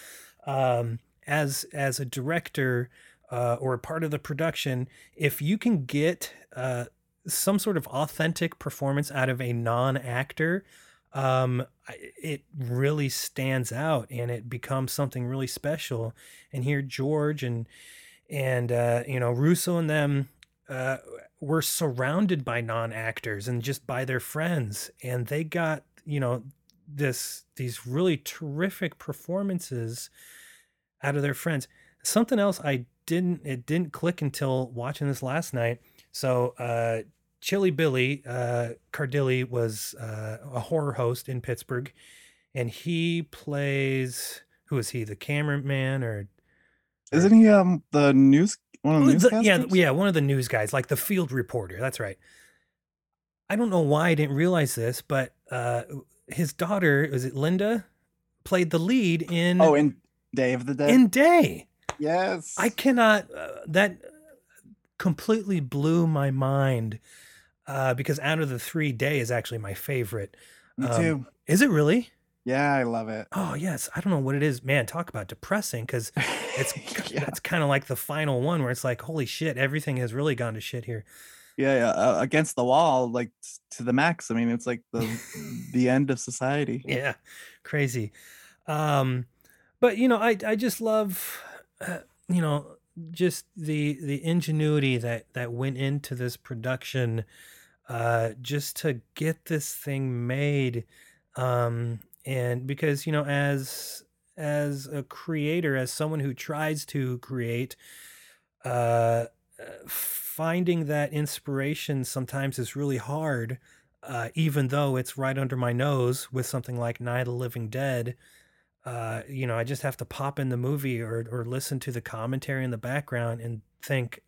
um as as a director uh or a part of the production. If you can get uh some sort of authentic performance out of a non-actor um I- it really stands out and it becomes something really special. And here george and and uh you know russo and them uh were surrounded by non-actors and just by their friends. And they got you know this these really terrific performances out of their friends. Something else i didn't it didn't click until watching this last night. So uh chilly billy uh cardille was uh, a horror host in pittsburgh and he plays who is he the cameraman or isn't he um the news one of the Oh, news the- yeah, yeah, one of the news guys, like the field reporter. That's right. I don't know why I didn't realize this, but uh, his daughter, was it Linda, played the lead in oh in day of the dead in Day. yes I cannot. Uh, that completely blew my mind uh, because out of the three, Day is actually my favorite. me um, too Is it really? yeah i love it Oh yes. I don't know what it is. Man, talk about depressing because it's yeah that's kind of like the final one where it's like, holy shit, everything has really gone to shit here. yeah, yeah uh, against the wall like to the max i mean it's like the the end of society yeah crazy um but you know i i just love uh, you know just the the ingenuity that that went into this production uh just to get this thing made um and because you know as as a creator as someone who tries to create uh finding that inspiration sometimes is really hard uh, even though it's right under my nose with something like Night of the Living Dead, uh, you know, I just have to pop in the movie or or listen to the commentary in the background and think,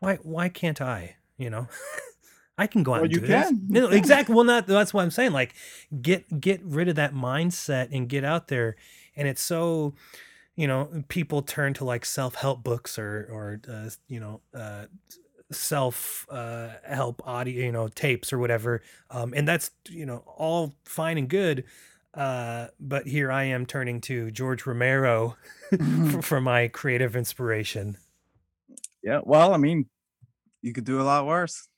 why why can't I? You know, I can go out Well, and you do this. can. You know, You can. exactly. Well, not that's what I'm saying. Like, get get rid of that mindset and get out there. And it's so, you know, people turn to like self help books or or uh, you know. Uh, self uh help audio you know tapes or whatever um and that's you know all fine and good uh but here i am turning to george romero for, for my creative inspiration yeah well i mean you could do a lot worse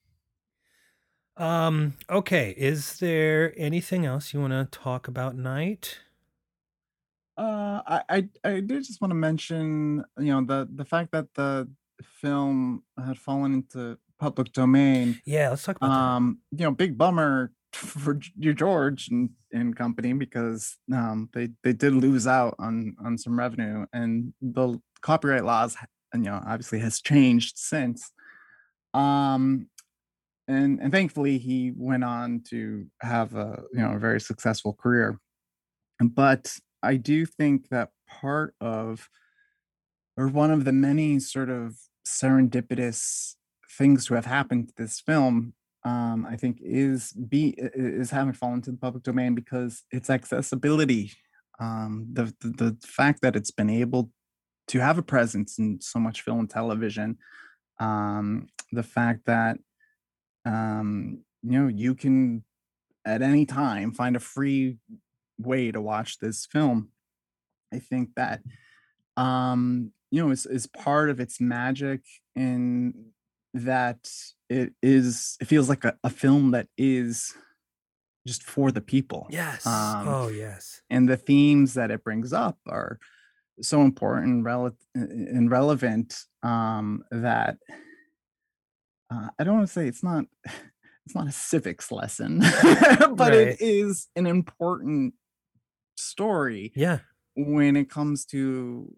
Um, okay, is there anything else you want to talk about tonight? Uh, I, I I did just want to mention, you know, the the fact that the film had fallen into public domain. Yeah, let's talk about that. Um, you know, big bummer for George and, and company because um they they did lose out on on some revenue and the copyright laws, you know, obviously has changed since. Um, and and thankfully he went on to have a you know a very successful career but I do think that part of, or one of the many sort of serendipitous things to have happened to this film, um, I think is be is having fallen to the public domain because its accessibility, um, the, the the fact that it's been able to have a presence in so much film and television, um, the fact that um, you know you can at any time find a free way to watch this film. I think that um you know is is part of its magic in that it is it feels like a, a film that is just for the people. Yes. Um oh, yes. and the themes that it brings up are so important and, rele- and relevant um that uh, I don't want to say it's not it's not a civics lesson, but Right. it is an important story Yeah. When it comes to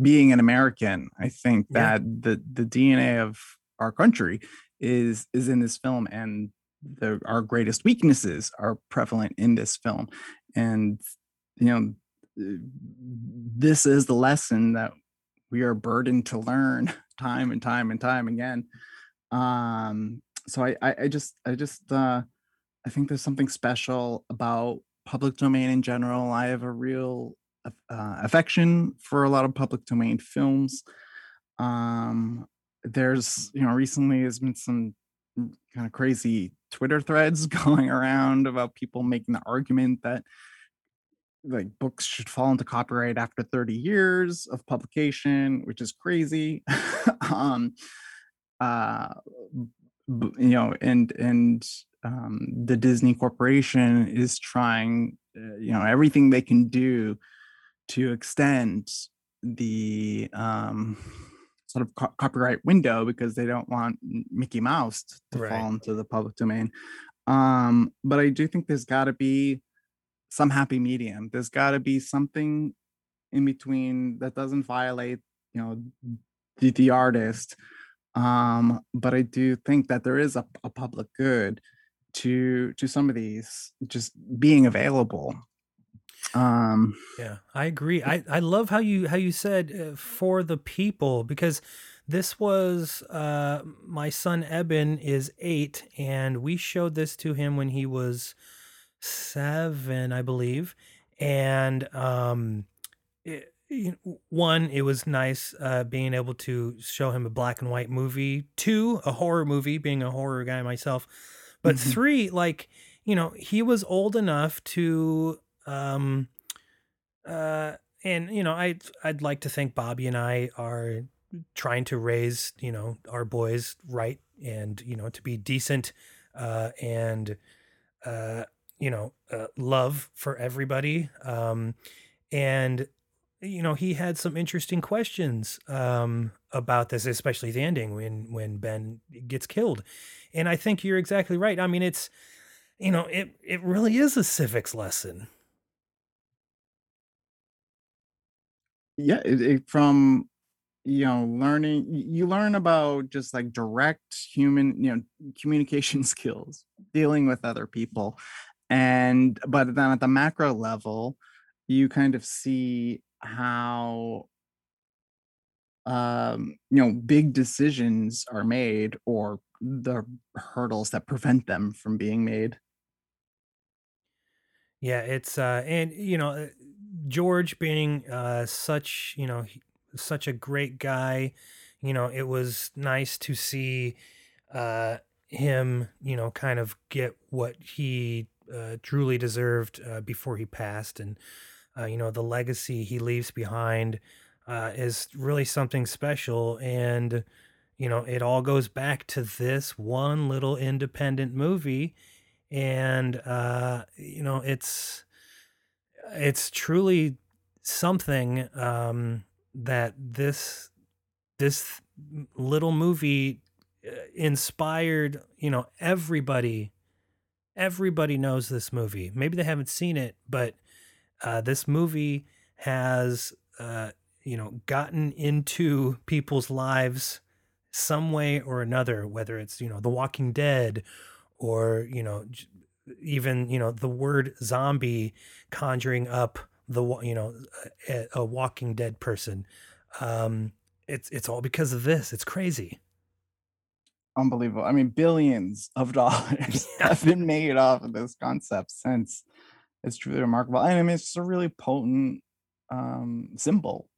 being an American. I think Yeah. that the the DNA of our country is is in this film, and the our greatest weaknesses are prevalent in this film, and you know this is the lesson that we are burdened to learn time and time and time again um so i i, I just i just uh i think there's something special about public domain in general i have a real uh, affection for a lot of public domain films. Um there's you know recently there's been some kind of crazy twitter threads going around about people making the argument that like books should fall into copyright after 30 years of publication which is crazy. Um uh you know and and um the disney corporation is trying uh, you know everything they can do to extend the um sort of co- copyright window because they don't want mickey mouse to Right. fall into the public domain. Um but i do think there's got to be some happy medium. There's got to be something in between that doesn't violate you know the, the artist. Um but i do think that there is a, a public good to to some of these just being available um Yeah, I agree. I, I love how you how you said uh, for the people because this was uh my son Eben is 8 and we showed this to him when he was 7, I believe. And um it, you know, one it was nice uh being able to show him a black and white movie, two a horror movie being a horror guy myself. But Mhm. three like, you know, he was old enough to um uh and you know i'd i'd like to think bobby and i are trying to raise you know our boys right and you know to be decent uh and uh you know uh, love for everybody. Um and you know he had some interesting questions um about this especially the ending when when ben gets killed. And i think you're exactly right. I mean it's you know it it really is a civics lesson yeah it, it, from you know learning you learn about just like direct human you know communication skills dealing with other people and but then at the macro level you kind of see how um you know big decisions are made or the hurdles that prevent them from being made. Yeah, it's uh and you know, uh, George being uh such, you know, he- such a great guy, you know, it was nice to see uh him, you know, kind of get what he uh truly deserved uh before he passed and uh you know, the legacy he leaves behind uh is really something special and you know, it all goes back to this one little independent movie. And, uh, you know, it's, it's truly something um, that this this little movie uh, inspired you know everybody everybody knows this movie. Maybe they haven't seen it but uh, this movie has uh, you know gotten into people's lives some way or another whether it's you know the walking dead or you know even you know the word zombie conjuring up the you know a, a walking dead person um it's it's all because of this. It's crazy. Unbelievable. I mean billions of dollars have been made off of this concept since it's truly remarkable. And i mean it's a really potent um symbol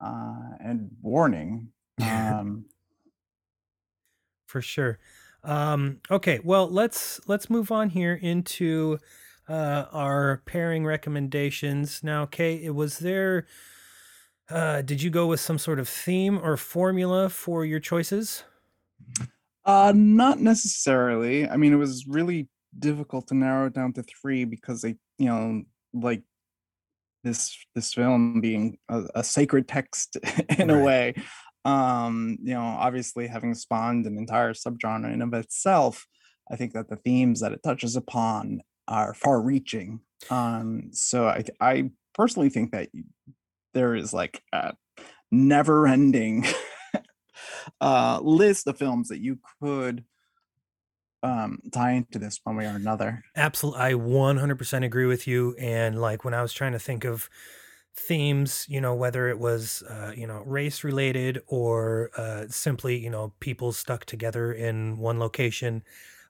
uh and warning um for sure um okay well let's let's move on here into uh, our pairing recommendations. Now, Kay, it was there? Uh, did you go with some sort of theme or formula for your choices? Uh, not necessarily. I mean, it was really difficult to narrow it down to three because they, you know, like this this film being a, a sacred text in Right. a way. Um, you know, obviously having spawned an entire subgenre in of itself, I think that the themes that it touches upon are far reaching. Um, so I I personally think that there is like a never ending uh list of films that you could um tie into this one way or another. Absolutely, I 100% agree with you. And like when I was trying to think of themes, you know, whether it was, uh, you know, race related or uh, simply, you know, people stuck together in one location,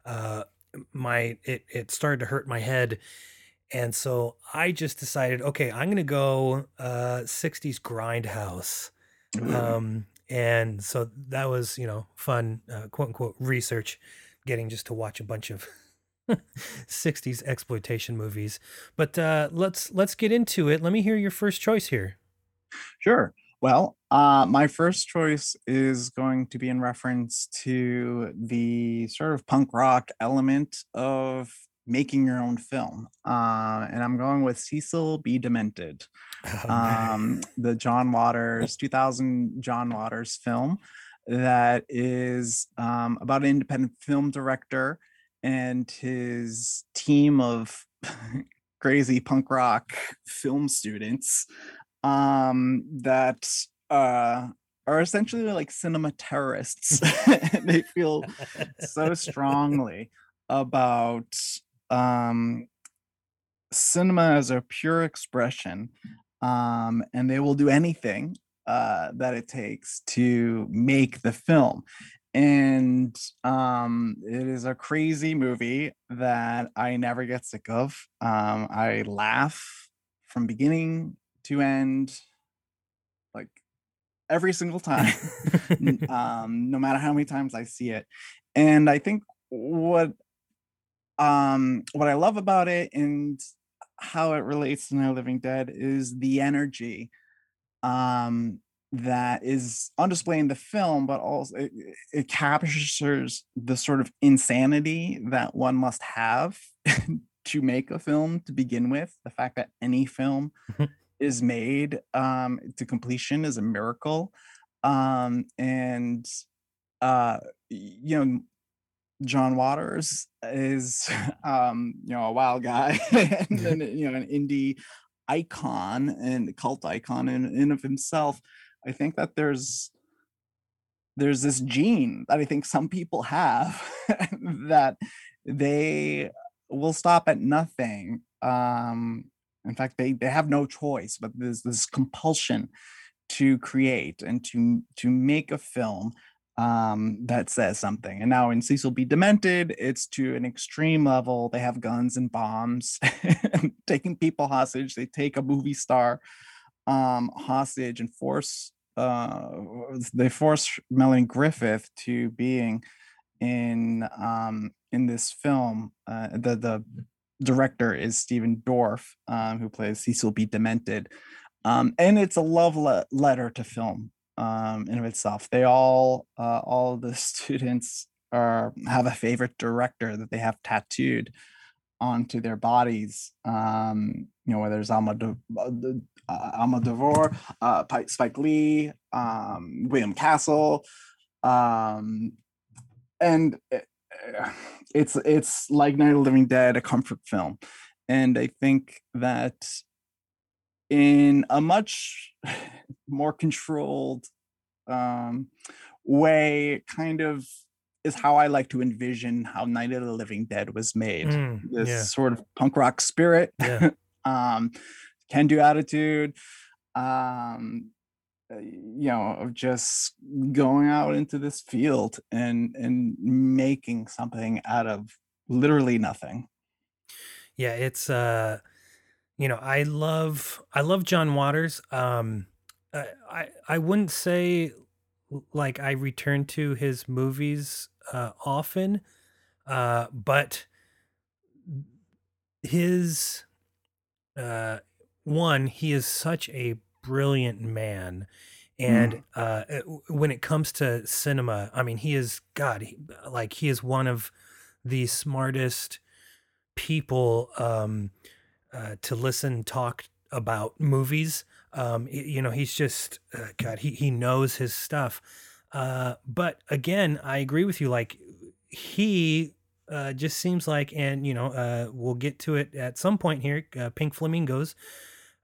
uh, my it it started to hurt my head, and so I just decided, okay, I'm gonna go uh, 60s grindhouse. Um, and so that was, you know, fun, uh, quote unquote, research, getting just to watch a bunch of 60s exploitation movies. But uh, let's let's get into it. Let me hear your first choice here. Sure. Well, uh, my first choice is going to be in reference to the sort of punk rock element of making your own film. Uh, and I'm going with Cecil B. Demented, Oh, um, the John Waters, 2000 John Waters film that is um, about an independent film director and his team of crazy punk rock film students um that uh are essentially like cinema terrorists. They feel so strongly about um cinema as a pure expression um and they will do anything uh that it takes to make the film and um it is a crazy movie that i never get sick of. Um i laugh from beginning to end like every single time um no matter how many times i see it. And i think what um what i love about it and how it relates to no living dead is the energy um that is on display in the film but also it, it captures the sort of insanity that one must have to make a film to begin with. The fact that any film is made um to completion is a miracle. Um and uh you know John Waters is um you know a wild guy and then you know an indie icon and cult icon in, in of himself I think that there's there's this gene that I think some people have that they will stop at nothing. Um, in fact, they they have no choice, but there's this compulsion to create and to to make a film um, that says something. And now in Cecil B. Demented, it's to an extreme level. They have guns and bombs, taking people hostage. They take a movie star um, hostage and force uh, they force Melanie Griffith to being in um, in this film. Uh, the the director is Stephen Dorff, um, who plays Cecil B. Demented, um, and it's a love le- letter to film. um, in of itself. They all, uh, all the students are have a favorite director that they have tattooed onto their bodies. Um, you know, whether it's Almodovar, uh, uh, Pi- Spike Lee, um, William Castle, um, and it- uh, it's it's like Night of the Living Dead, a comfort film, and I think that in a much more controlled um, way, kind of is how I like to envision how Night of the Living Dead was made. Mm, This yeah. sort of punk rock spirit, Yeah. um, can do attitude, um, uh, you know, of just going out into this field and and making something out of literally nothing. Yeah, it's uh you know, I love I love John Waters. Um I I, I wouldn't say like I return to his movies uh often, uh but his uh one, he is such a brilliant man. And uh uh, when it comes to cinema, I mean, he is God, he, like he is one of the smartest people um uh, to listen talk about movies um you know he's just uh, god he he knows his stuff uh but again i agree with you like he uh just seems like and you know uh we'll get to it at some point here uh, pink flamingos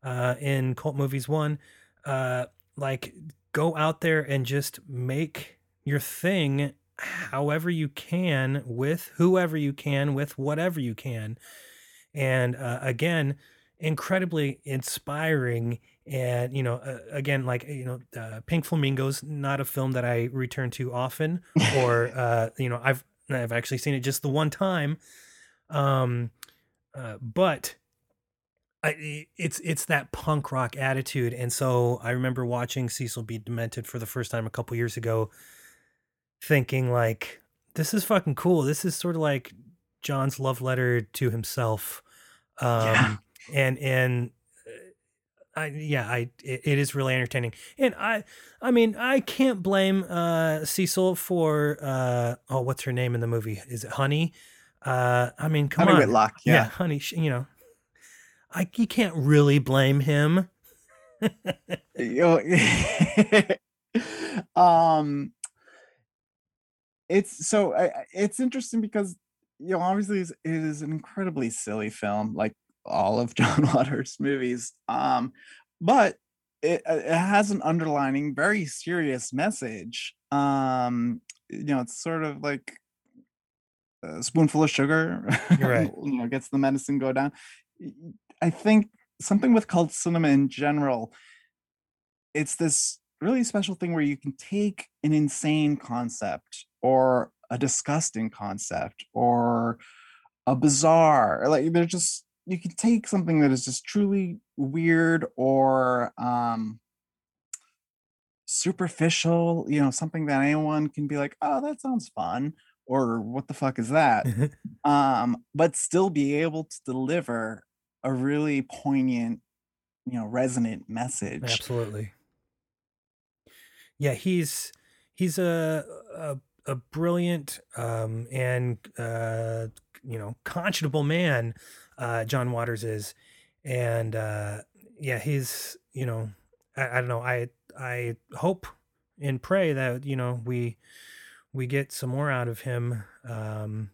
uh in cult movies one uh like go out there and just make your thing however you can with whoever you can with whatever you can. And uh, again incredibly inspiring and you know uh, again like you know uh, pink flamingos not a film that i return to often or uh you know i've i've actually seen it just the one time. Um uh, but I, it's it's that punk rock attitude. And so i remember watching Cecil B. Demented for the first time a couple years ago thinking like this is fucking cool. This is sort of like john's love letter to himself. Um Yeah. and and I, yeah, I it, it is really entertaining, and I I mean I can't blame uh Cecil for uh oh what's her name in the movie is it Honey? Uh, I mean come Honey on, Whitlock, yeah, yeah. Honey, you know, I you can't really blame him. Um it's so it's interesting because you know obviously it is an incredibly silly film like all of john waters movies um but it, uh, it has an underlining very serious message um you know it's sort of like a spoonful of sugar right. you know gets the medicine go down I think something with cult cinema in general it's this really special thing where you can take an insane concept or a disgusting concept or a bizarre like they're just you can take something that is just truly weird or um superficial you know something that anyone can be like oh that sounds fun or what the fuck is that um but still be able to deliver a really poignant you know resonant message Absolutely. Yeah, he's he's a a, a brilliant um, and uh, you know conscionable man. Uh, John Waters is, and uh, yeah, he's you know I, I don't know I I hope and pray that you know we we get some more out of him um,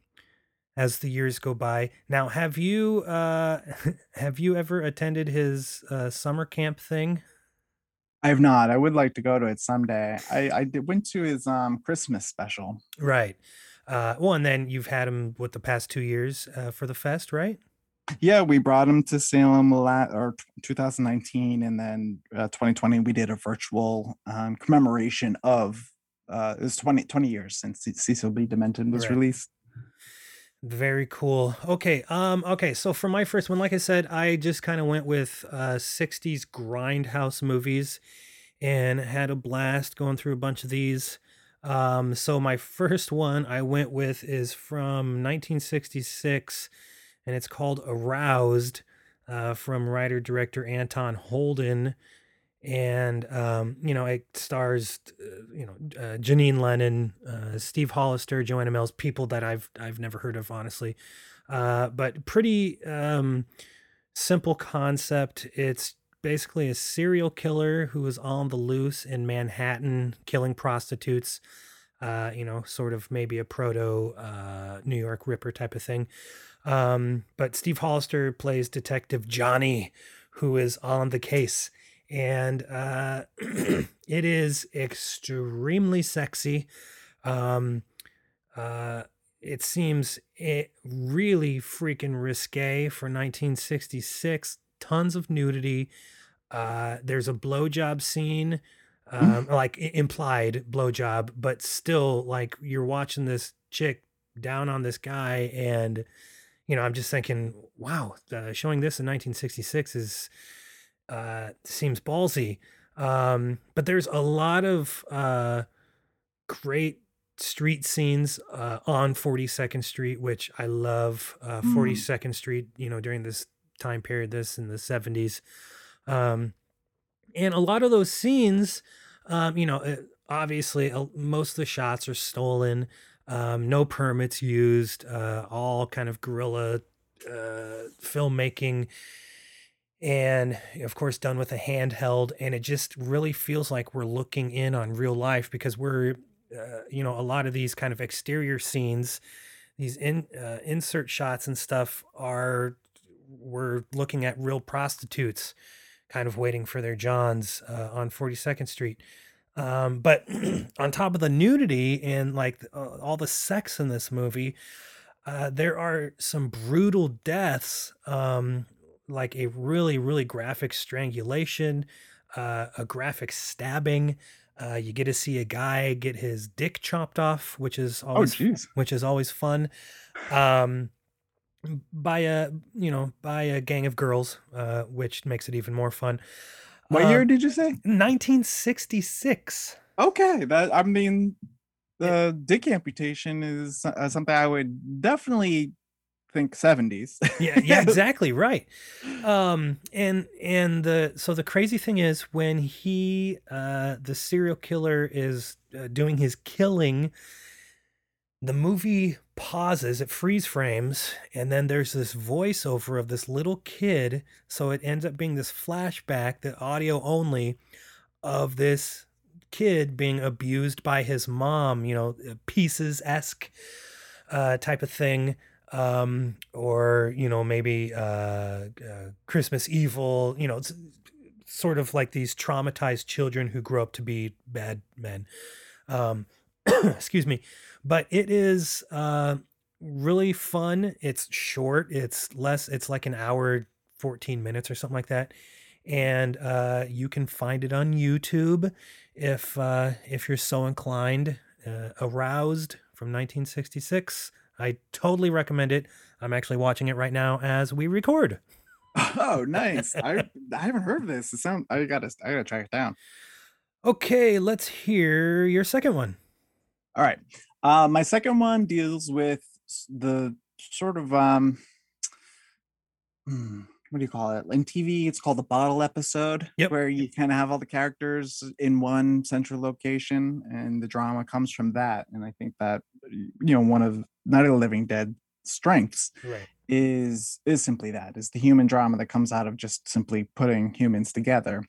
as the years go by. Now, have you uh, have you ever attended his uh, summer camp thing? I have not. I would like to go to it someday. I I did, went to his um Christmas special. Right. Uh, well, and then you've had him with the past two years uh, for the fest, right? Yeah, we brought him to Salem la- or 2019, and then uh, 2020 we did a virtual um, commemoration of uh, it was 20 20 years since Cecil B. Demented was Right. released. Very cool. Okay. Um. Okay. So for my first one, like I said, I just kind of went with uh, '60s grindhouse movies, and had a blast going through a bunch of these. Um. So my first one I went with is from 1966, and it's called Aroused, uh, from writer director Anton Holden. and um, you know it stars uh, you know uh, Janine Lennon, uh, Steve Hollister, Joanna Mills, people that I've I've never heard of honestly, uh, but pretty um, simple concept. It's basically a serial killer who is on the loose in Manhattan, killing prostitutes. Uh, you know, sort of maybe a proto uh, New York Ripper type of thing. Um, but Steve Hollister plays Detective Johnny, who is on the case and uh, it is extremely sexy. Um, uh, it seems it really freaking risque for 1966. Tons of nudity. Uh, there's a blowjob scene, um, like i- implied blowjob, but still, like you're watching this chick down on this guy, and you know, I'm just thinking, wow, uh, showing this in 1966 is uh, seems ballsy. Um, but there's a lot of uh, great street scenes uh, on 42nd Street, which I love. Uh, Mm. 42nd Street, you know, during this time period, this in the 70s. Um, and a lot of those scenes, um, you know, uh, obviously uh, most of the shots are stolen. Um, no permits used, uh, all kind of guerrilla uh, filmmaking. And of course done with a handheld. And it just really feels like we're looking in on real life because we're uh, you know a lot of these kind of exterior scenes these in uh, insert shots and stuff are we're looking at real prostitutes kind of waiting for their johns uh, on 42nd street um, but on top of the nudity and like uh, all the sex in this movie uh, there are some brutal deaths um, like a really really graphic strangulation uh, a graphic stabbing. Uh, you get to see a guy get his dick chopped off which is Oh, always jeez. which is always fun. Um, by a you know by a gang of girls uh, which makes it even more fun What Uh, year did you say? 1966 Okay, that I mean, the dick amputation is uh, something I would definitely think 70s. yeah yeah exactly right um and and the so the crazy thing is when he uh the serial killer is uh, doing his killing the movie pauses it freeze frames and then there's this voiceover of this little kid so it ends up being this flashback the audio only of this kid being abused by his mom you know pieces esque uh, type of thing um or you know maybe uh, uh christmas evil you know it's sort of like these traumatized children who grow up to be bad men. Um excuse me but it is uh really fun it's short it's less it's like an hour 14 minutes or something like that and uh you can find it on youtube if uh if you're so inclined uh, aroused from 1966 i totally recommend it i'm actually watching it right now as we record oh, nice. I I haven't heard of this. It sound I gotta I gotta track it down. okay let's hear your second one All right. Uh, my second one deals with the sort of um, hmm, what do you call it? In TV, it's called the bottle episode, Yep. where you kind of have all the characters in one central location, and the drama comes from that. And I think that you know one of Night of the Living Dead strengths right is is simply that is the human drama that comes out of just simply putting humans together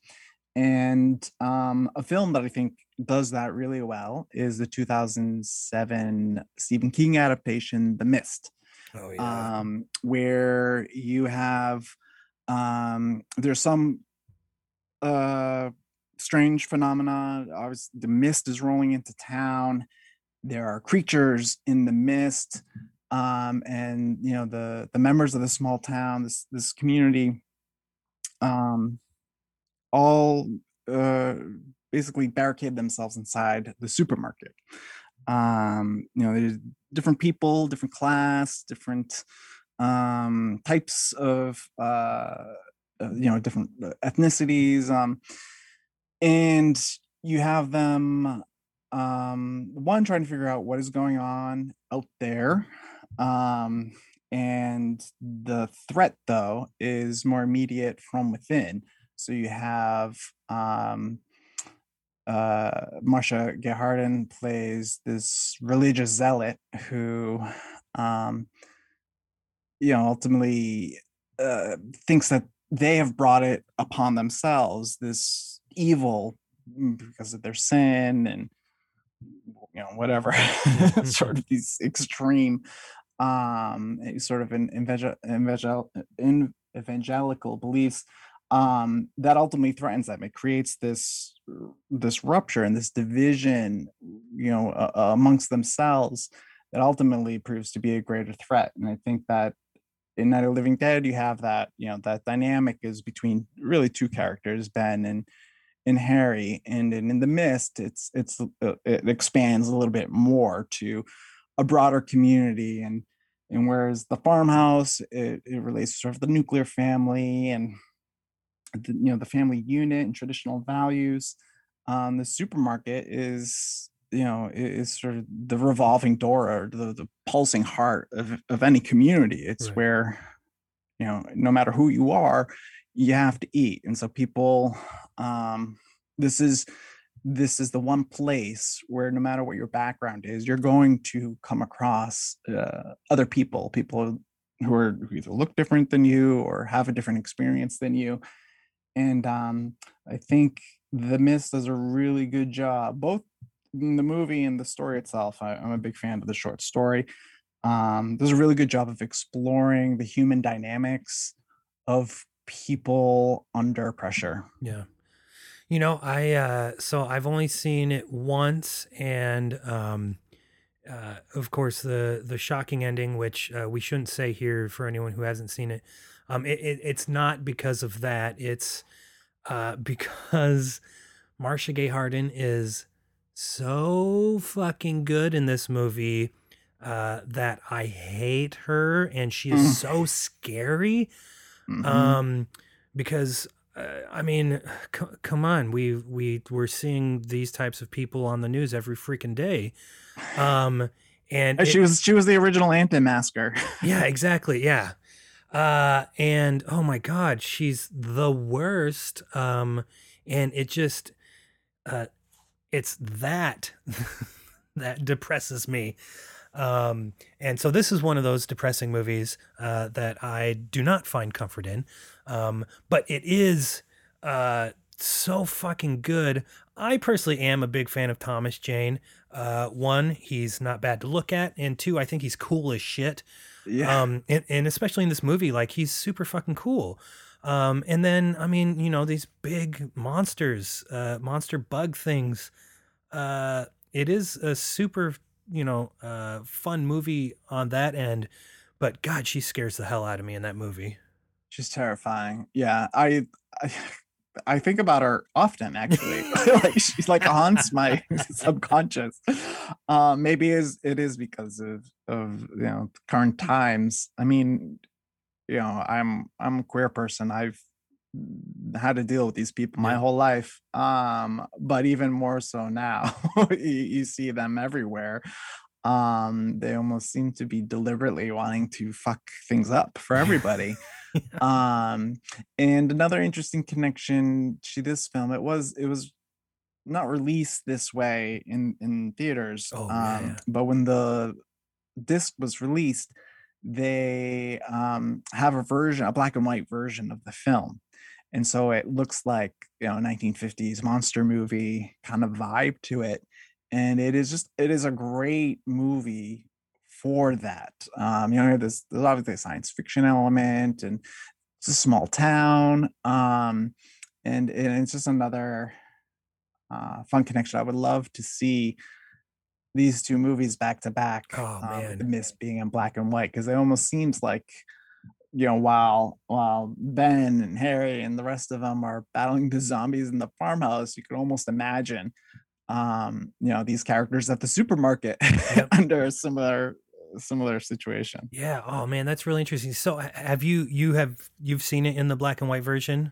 and um, a film that i think does that really well is the 2007 stephen king adaptation the mist oh um, where you have um, there's some uh, strange phenomena. Obviously, the mist is rolling into town. There are creatures in the mist, um, and you know the the members of the small town, this this community, um, all uh, basically barricade themselves inside the supermarket. Um, you know, there's different people, different class, different um, types of uh, uh, you know different uh, ethnicities, um, and you have them um, one trying to figure out what is going on out there. Um, and the threat though is more immediate from within so you have um, uh, Marcia Gay Harden plays this religious zealot who, um, you know, ultimately uh, thinks that they have brought it upon themselves this evil mm, because of their sin and you know whatever sort of these extreme um eh, sort of an evangel- evangel- evangelical beliefs um that ultimately threatens them. It creates this this rupture and this division you know uh, amongst themselves that ultimately proves to be a greater threat. And i think that in Night of Living Dead, you have that, you know, that dynamic is between really two characters, Ben and and Harry, and, and in the Mist, it's it's uh, it expands a little bit more to a broader community, and and whereas the farmhouse it, it relates to sort of the nuclear family and the, you know the family unit and traditional values. Um, the supermarket is you know is sort of the revolving door or the, the pulsing heart of, of any community it's Right. where you know no matter who you are you have to eat and so people um this is this is the one place where no matter what your background is you're going to come across uh, other people people who are who either look different than you or have a different experience than you and um i think the mist does a really good job both in the movie and the story itself I, i'm a big fan of the short story um does a really good job of exploring the human dynamics of people under pressure Yeah. You know, I uh so I've only seen it once and um uh of course the the shocking ending which uh, we shouldn't say here for anyone who hasn't seen it. Um it, it it's not because of that. It's uh because Marcia Gay Harden is so fucking good in this movie uh that I hate her and she is Mm. so scary Mhm. um because uh, i mean c- come on we we we're seeing these types of people on the news every freaking day um and she it- was she was the original anti-masker yeah exactly yeah uh and oh my god she's the worst um and it just uh it's that that depresses me. Um and so this is one of those depressing movies uh that i do not find comfort in. Um but it is uh so fucking good. I personally am a big fan of thomas jane. Uh one he's not bad to look at and two i think he's cool as shit yeah. Um and, and especially in this movie like he's super fucking cool. Um and then i mean you know these big monsters uh monster bug things uh it is a super you know uh fun movie on that end but god she scares the hell out of me in that movie. She's terrifying. Yeah i i, I think about her often actually. Like she's like haunts my subconscious um maybe is it is because of of you know current times. I mean you know i'm i'm a queer person. I've had to deal with these people my Yeah. whole life um but even more so now. You, you see them everywhere. Um they almost seem to be deliberately wanting to fuck things up for everybody. Um and another interesting connection to this film it was it was not released this way in in theaters Oh, um but when the disc was released they um have a version a black and white version of the film. And so it looks like you know 1950s monster movie kind of vibe to it. And it is just it is a great movie for that. Um you know there's, there's obviously a science fiction element and it's a small town um and, and it's just another uh fun connection. I would love to see these two movies back to back Oh, um, the man. mist being in black and white because it almost seems like you know while while ben and harry and the rest of them are battling the zombies in the farmhouse you could almost imagine um you know these characters at the supermarket Yep. under a similar similar situation. Yeah. Oh man that's really interesting. So have you you have you've seen it in the black and white version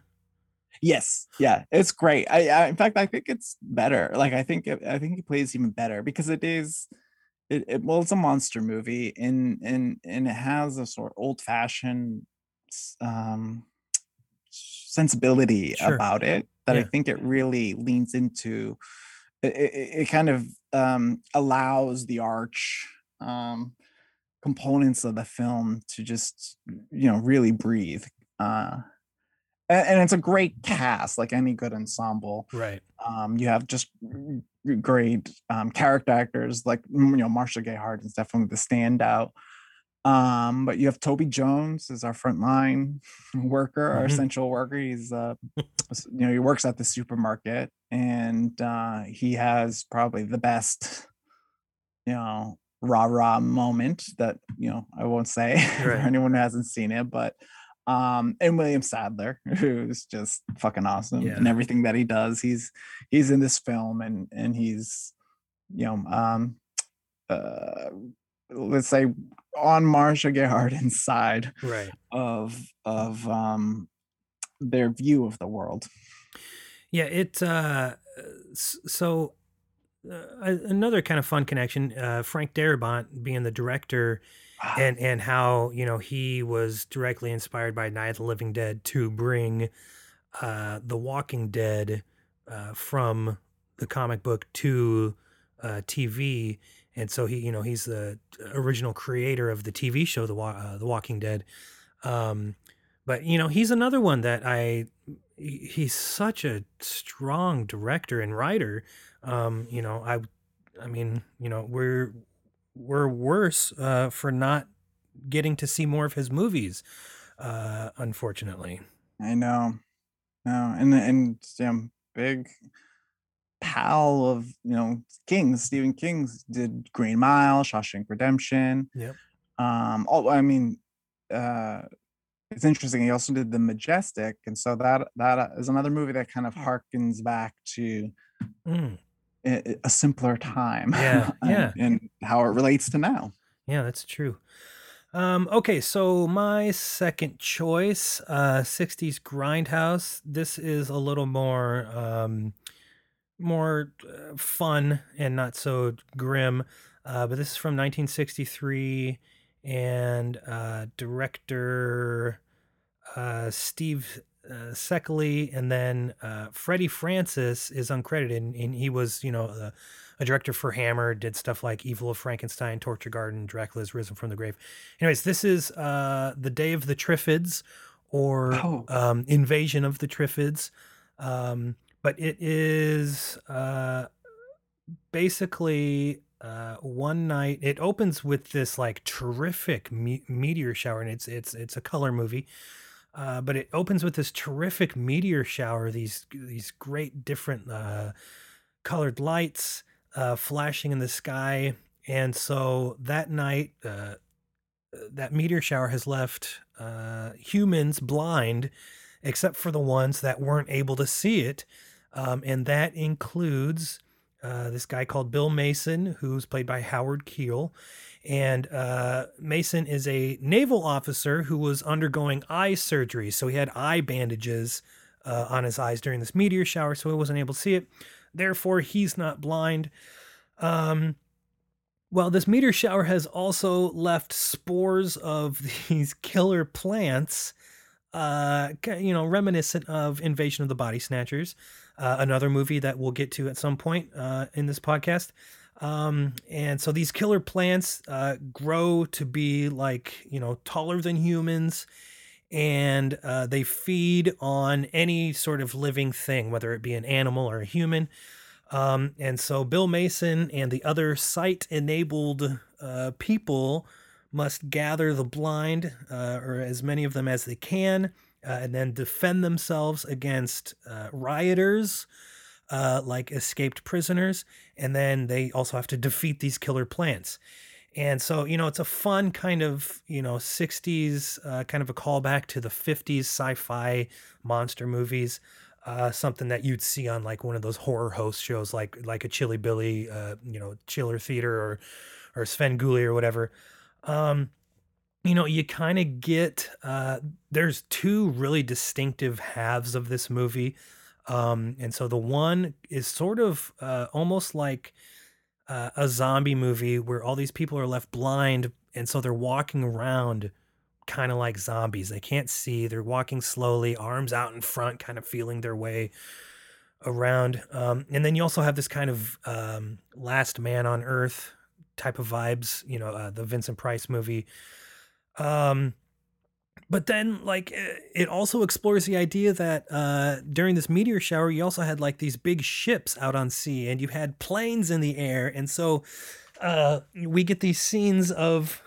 Yes, yeah, it's great. I, I in fact I think it's better. Like I think it, I think it plays even better because it is it, it well it's a monster movie and and and it has a sort of old fashioned um sensibility Sure. about it that I think it really leans into. It, it, it kind of um, allows the arch um, components of the film to just you know really breathe. Uh, and, and it's a great cast, like any good ensemble. Right. Um, you have just great um, character actors, like you know Marcia Gay Harden is definitely the standout. Um, but you have Toby Jones as our frontline worker, our Mhm. essential worker. He's uh, you know he works at the supermarket, and uh, he has probably the best you know rah rah moment that you know I won't say for anyone who hasn't seen it, but um and William Sadler who's just fucking awesome Yeah. and everything that he does he's he's in this film and and he's you know um uh let's say on Marcia Gay Harden's side Right. of of um their view of the world Yeah, it uh so uh, another kind of fun connection uh Frank Darabont being the director and and how, you know, he was directly inspired by Night of the Living Dead to bring uh The Walking Dead uh from the comic book to uh TV and so he, you know, he's the original creator of the TV show The Wa- uh, The Walking Dead. Um but you know, he's another one that I he's such a strong director and writer. Um, you know, I I mean, you know, we're we're worse uh for not getting to see more of his movies uh unfortunately. I know. No, and and um, big pal of you know King's Stephen King's did Green Mile, Shawshank Redemption. Yep. Um. Oh, I mean, uh, it's interesting. He also did The Majestic, and so that that is another movie that kind of harkens back to Mm, a, simpler time. Yeah, and- yeah. and how it relates to now. yeah, that's true. Um, okay, so my second choice, uh, 60s Grindhouse. This is a little more, um, more uh, fun and not so grim. Uh, but this is from 1963, and uh, director uh, Steve uh, Sekely, and then uh, Freddie Francis is uncredited, and, and he was, you know, uh, a director for Hammer, did stuff like Evil of Frankenstein, Torture Garden, Dracula's Risen from the Grave. Anyways, this is uh, the Day of the Triffids, or Oh. um, Invasion of the Triffids. Um, but it is uh, basically uh, one night. It opens with this like terrific me- meteor shower, and it's it's it's a color movie. Uh, but it opens with this terrific meteor shower. These these great different uh, colored lights uh, flashing in the sky, and so that night, uh, that meteor shower has left uh, humans blind, except for the ones that weren't able to see it, um, and that includes this guy called Bill Mason, who's played by Howard Keel. And uh, Mason is a naval officer who was undergoing eye surgery. So he had eye bandages uh, on his eyes during this meteor shower, so he wasn't able to see it. Therefore, he's not blind. Um, well, this meteor shower has also left spores of these killer plants, uh, you know, reminiscent of Invasion of the Body Snatchers, uh, another movie that we'll get to at some point uh, in this podcast. Um, and so these killer plants uh, grow to be like, you know, taller than humans and uh, they feed on any sort of living thing, whether it be an animal or a human. Um, and so Bill Mason and the other sight enabled uh, people must gather the blind, uh, or as many of them as they can, uh, and then defend themselves against uh, rioters. Uh, like escaped prisoners, and then they also have to defeat these killer plants. And so, you know, it's a fun kind of, you know, 60s uh, kind of a callback to the 50s sci fi monster movies. Uh, something that you'd see on like one of those horror host shows, like like a Chilly Billy, uh, you know, Chiller Theater or or Svengoolie or whatever. Um, you know, you kind of get uh, there's two really distinctive halves of this movie, um, and so the one is sort of uh, almost like uh, a zombie movie where all these people are left blind and so they're walking around kind of like zombies. They can't see. They're walking slowly, arms out in front, kind of feeling their way around. Um, and then you also have this kind of um, last man on earth type of vibes, you know, uh, the Vincent Price movie. Um, but then, like, eh, it also explores the idea that uh, during this meteor shower, you also had like these big ships out on sea and you had planes in the air. And so uh, we get these scenes of.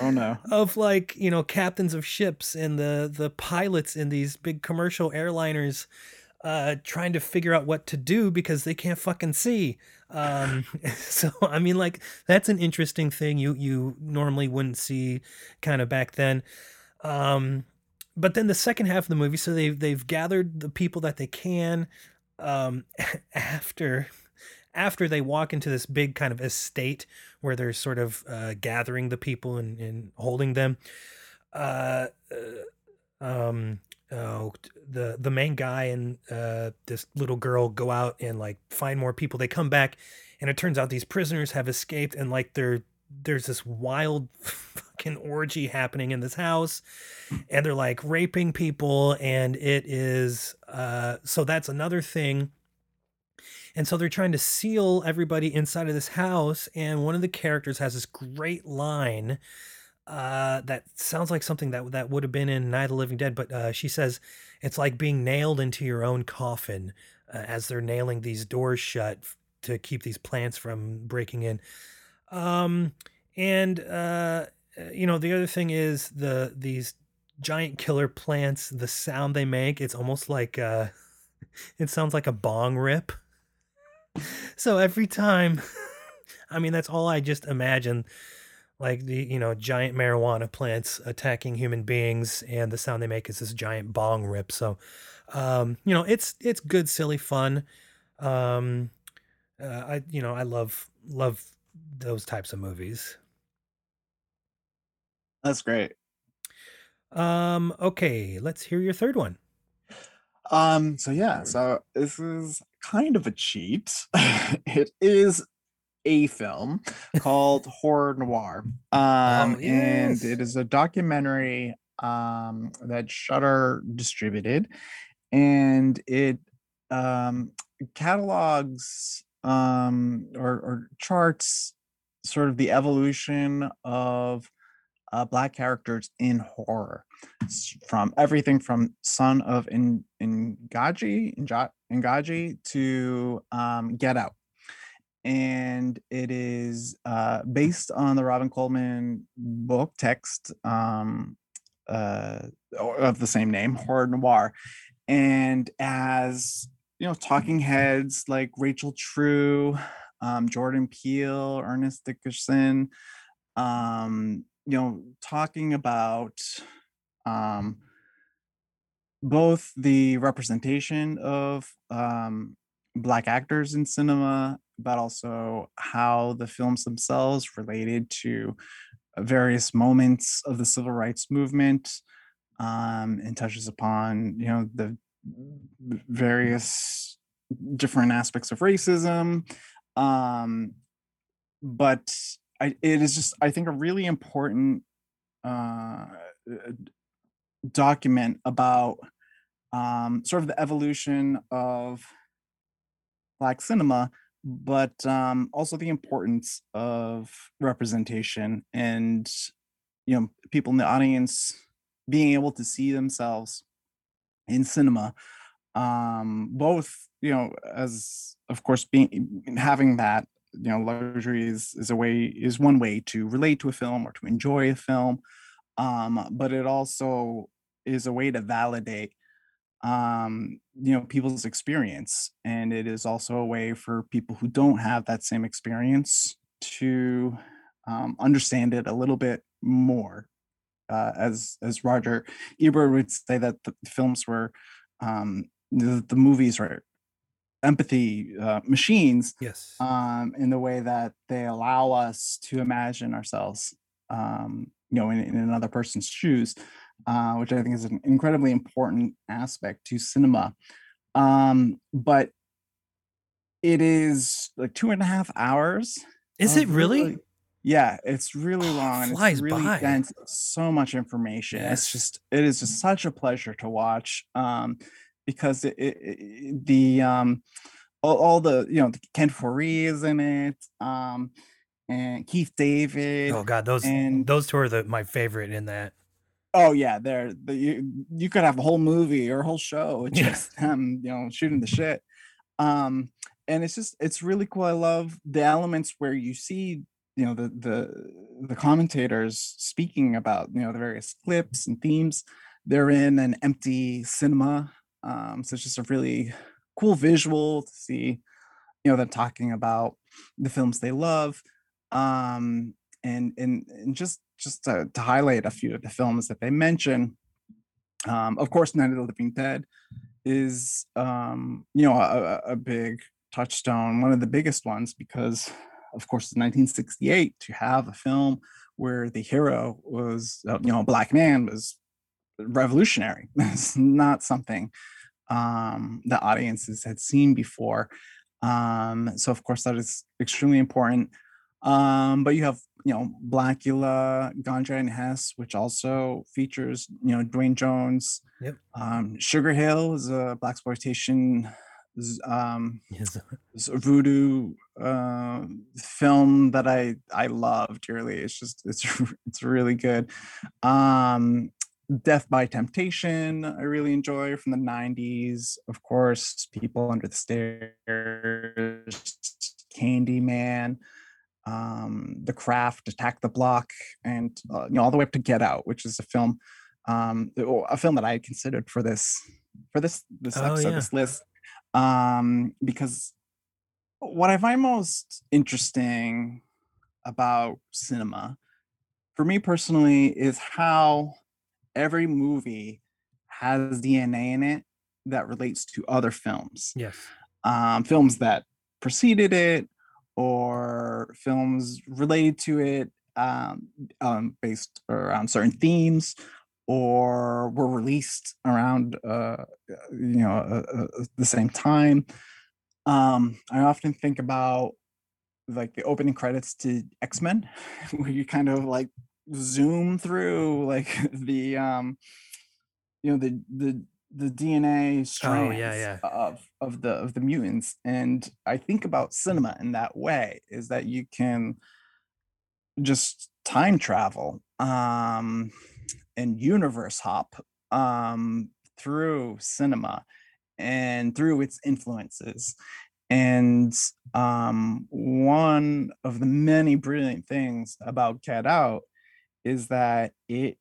Oh no. of like you know captains of ships and the the pilots in these big commercial airliners uh trying to figure out what to do because they can't fucking see. Um so i mean like that's an interesting thing you you normally wouldn't see kind of back then. Um but then the second half of the movie so they've they've gathered the people that they can um after after they walk into this big kind of estate where they're sort of uh, gathering the people and, and holding them uh, uh, um oh, the the main guy and uh, this little girl go out and like find more people they come back and it turns out these prisoners have escaped and like they're there's this wild fucking orgy happening in this house and they're like raping people and it is uh so that's another thing and so they're trying to seal everybody inside of this house. And one of the characters has this great line uh, that sounds like something that that would have been in Night of the Living Dead. But uh, she says it's like being nailed into your own coffin uh, as they're nailing these doors shut to keep these plants from breaking in. Um, and uh, uh, you know the other thing is the these giant killer plants. The sound they make, it's almost like uh, it sounds like a bong rip. So every time, I mean, that's all I just imagine. Like the, you know, giant marijuana plants attacking human beings, and the sound they make is this giant bong rip. So, um, you know, it's it's good, silly fun. Um, uh, I, you know, I love love those types of movies. That's great. Um, okay, let's hear your third one. Um, so yeah, so this is kind of a cheat. it is a film called Horror Noir. Um, Oh, and it is a documentary um that Shudder distributed, and it um catalogs um or, or charts sort of the evolution of uh, black characters in horror from everything from son of In- Ngaji to um, Get Out and it is uh, based on the Robin Coleman book text um, uh, of the same name, Horror Noir, and as you know, talking heads like Rachel True, um, Jordan Peele, Ernest Dickerson, um, you know, talking about um, both the representation of um, black actors in cinema, but also how the films themselves related to uh, various moments of the civil rights movement um, and touches upon you know the various different aspects of racism um, but I, it is just i think a really important uh, document about um, sort of the evolution of black cinema but um, also the importance of representation and you know people in the audience being able to see themselves in cinema um both you know as of course being having that you know luxury is is a way is one way to relate to a film or to enjoy a film um but it also is a way to validate um you know people's experience and it is also a way for people who don't have that same experience to um, understand it a little bit more uh, as as roger ebert would say that the films were um the, the movies are empathy uh, machines Yes. um, in the way that they allow us to imagine ourselves, um, you know, in, in another person's shoes, uh, which I think is an incredibly important aspect to cinema. Um, but it is like two and a half hours. Is it of really? Yeah, it's really long and Flies it's really by. dense. So much information. It's just it is just such a pleasure to watch. Um, because it, it, it- the um all, all the you know Ken Foree is in it. Um, and Keith David. Oh god, those and those two are the my favorite in that. Oh yeah, they're the, you you could have a whole movie or a whole show with Yeah. just them, you know, shooting the shit. Um, and it's just it's really cool. I love the elements where you see, you know, the the the commentators speaking about, you know, the various clips and themes. They're in an empty cinema. Um, so it's just a really cool visual to see, you know, them talking about the films they love. Um, and and and just just to, to highlight a few of the films that they mention. Um of course night of the living dead is um you know a, a big touchstone one of the biggest ones because of course in 1968 to have a film where the hero was uh, you know a black man was revolutionary. It's not something um the audiences had seen before. Um so of course that is extremely important um, but you have, you know, Blackula, Ganja and Hess, which also features, you know, Duane Jones. Yep. Um, Sugar Hill is a black exploitation um Yes. voodoo uh, film that I I love dearly. It's just it's it's really good. Um Def by Temptation, I really enjoy from the 90s. Of course, People Under the Stairs, Candyman um, The Craft, Attack the Block, and uh, you know all the way up to Get Out, which is a film, um, a film that I considered for this for this this Oh, episode, yeah. this list, um, because what I find most interesting about cinema, for me personally, is how every movie has DNA in it that relates to other films Yes. um, films that preceded it or films related to it um, um, based around certain themes or were released around uh, you know uh, uh, the same time. Um, i often think about like the opening credits to x-men where you kind of like zoom through like the um you know the the the DNA strands Oh, yeah, yeah. of of the of the mutants, and I think about cinema in that way is that you can just time travel um, and universe hop um, through cinema and through its influences. And um, one of the many brilliant things about Get Out is that it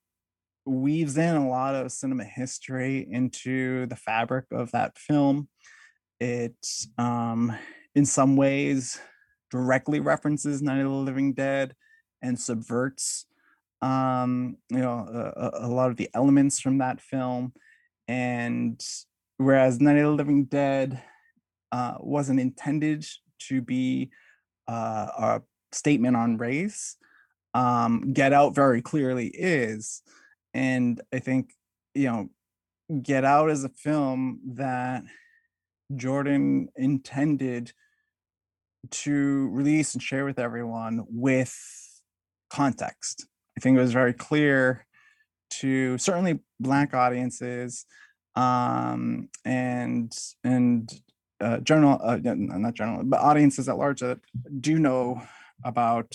weaves in a lot of cinema history into the fabric of that film. It, um, in some ways, directly references Night of the Living Dead and subverts, um, you know, a, a- lot of the elements from that film. And whereas Night of the Living Dead uh, wasn't intended to be uh, a statement on race, um, Get Out very clearly is. And I think, you know, Get Out is a film that Jordan intended to release and share with everyone with context. I think it was very clear to certainly black audiences um, and and uh, general, uh, no, no, not general, but audiences at large that do know about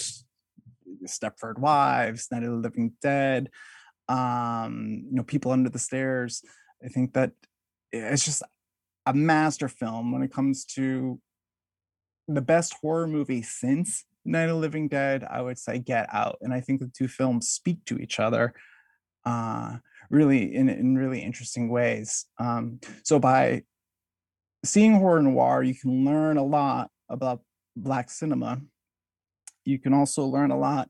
Stepford Wives, Night of the Living Dead, um, you know, People Under the Stairs. I think that it's just a master film when it comes to the best horror movie since Night of Living Dead. I would say Get Out, and I think the two films speak to each other uh, really in in really interesting ways. Um, so by seeing horror noir, you can learn a lot about black cinema. You can also learn a lot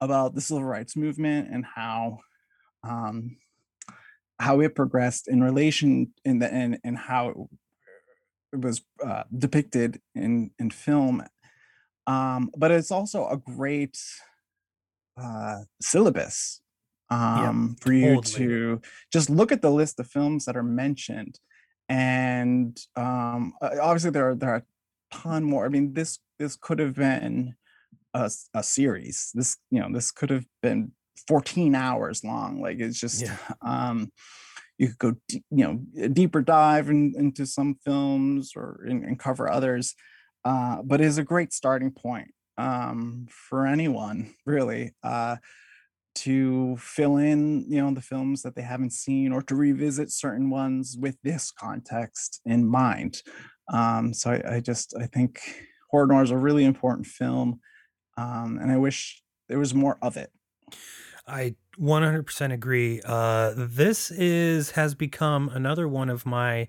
about the civil rights movement and how um, how it progressed in relation in the and and how it, was uh, depicted in in film. Um, but it's also a great uh, syllabus um, for you totally. to just look at the list of films that are mentioned, and um, uh, obviously there are there are a ton more. I mean, this this could have been a, a series. This, you know, this could have been 14 hours long. Like it's just, Yeah. um, you could go, you know, a deeper dive in, into some films or and, and cover others. Uh, but it is a great starting point um, for anyone, really, uh, to fill in, you know, the films that they haven't seen or to revisit certain ones with this context in mind. Um, so I, I just, I think Horror Noir is a really important film um, and I wish there was more of it. I 100% agree. Uh, this is has become another one of my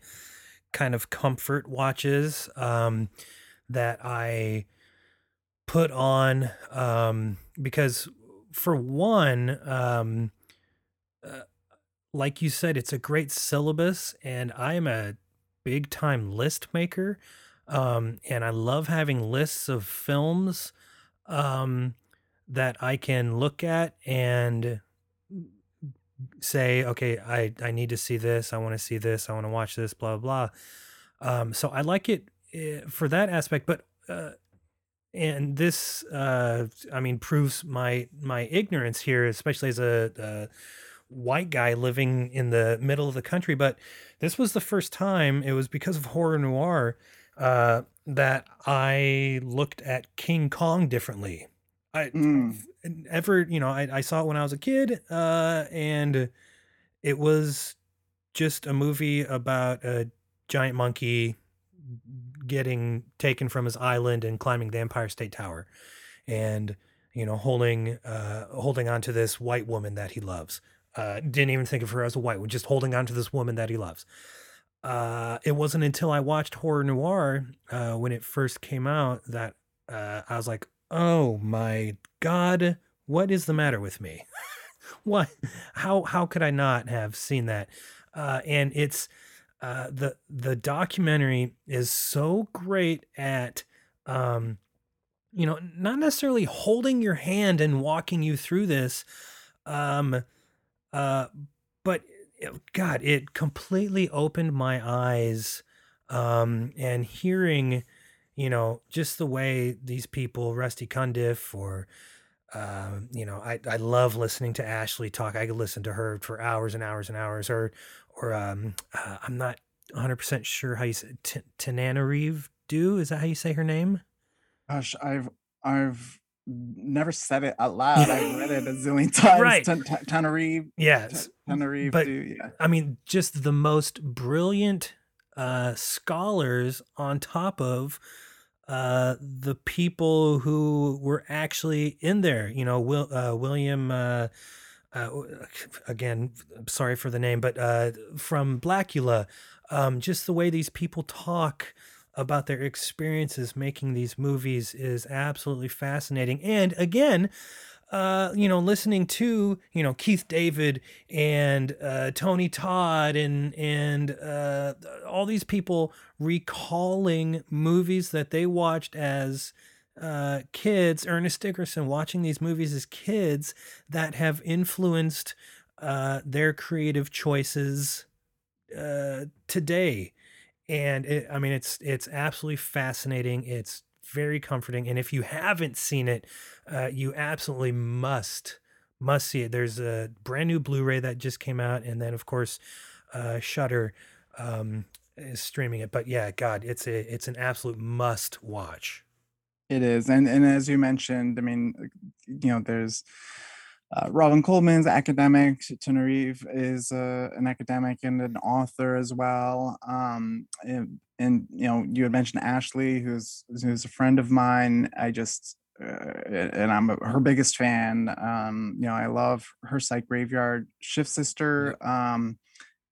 kind of comfort watches um, that I put on um, because, for one, um, uh, like you said, it's a great syllabus, and I am a big time list maker, um, and I love having lists of films. Um, that I can look at and say, okay, I, I need to see this. I want to see this. I want to watch this, blah, blah. Um, so I like it uh, for that aspect, but, uh, and this, uh, I mean, proves my, my ignorance here, especially as a, a white guy living in the middle of the country. But this was the first time it was because of horror noir, uh, that I looked at King Kong differently. I Mm, ever you know I, I saw it when i was a kid uh and it was just a movie about a giant monkey getting taken from his island and climbing the empire state tower and you know holding uh holding on to this white woman that he loves. Uh didn't even think of her as a white one just holding on to this woman that he loves. Uh it wasn't until i watched horror noir uh when it first came out that uh i was like oh my god what is the matter with me? What how how could i not have seen that? Uh and it's uh the the documentary is so great at um you know not necessarily holding your hand and walking you through this um uh but god it completely opened my eyes um and hearing you know just the way these people Rusty Cundieff or um, you know, I, I love listening to Ashley talk. I could listen to her for hours and hours and hours. Or, or um, uh, I'm not 100 percent sure how you say T- Tananarive. Do is that how you say her name? gosh, I've I've never said it out loud. I've read it a zillion times. Right. Tananarive, Yes, Tananarive, but yeah. I mean, just the most brilliant uh, scholars on top of uh, the people who were actually in there. You know, Will, uh, William. Uh, uh, again, sorry for the name, but uh, from Blackula, um, just the way these people talk about their experiences making these movies is absolutely fascinating. And again, uh, you know, listening to you know Keith David and uh, Tony Todd and and uh, all these people recalling movies that they watched as uh, kids. Ernest Dickerson watching these movies as kids that have influenced uh, their creative choices uh, today. And it, I mean, it's it's absolutely fascinating. It's very comforting. And if you haven't seen it, uh, you absolutely must must see it. There's a brand new Blu-ray that just came out, and then of course, uh, Shudder um, is streaming it. But yeah, God, it's a it's an absolute must watch. It is, and and as you mentioned, I mean, you know, there's uh, Robin Coleman's academic. Tananarive is uh, an academic and an author as well. Um, and, you know, you had mentioned Ashley, who's who's a friend of mine. I just uh, and I'm a, her biggest fan. Um, you know, I love her site Graveyard Shift Sister. Um,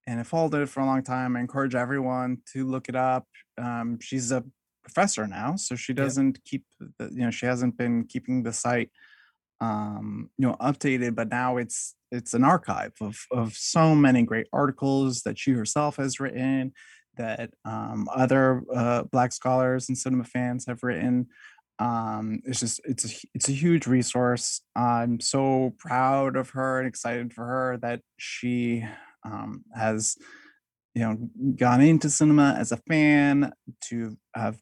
and I followed it for a long time. I encourage everyone to look it up. Um, she's a professor now, so she doesn't keep the, you know she hasn't been keeping the site um you know updated but now it's it's an archive of of so many great articles that she herself has written that um other uh black scholars and cinema fans have written. Um it's just it's a, it's a huge resource. I'm so proud of her and excited for her that she um has you know gone into cinema as a fan to have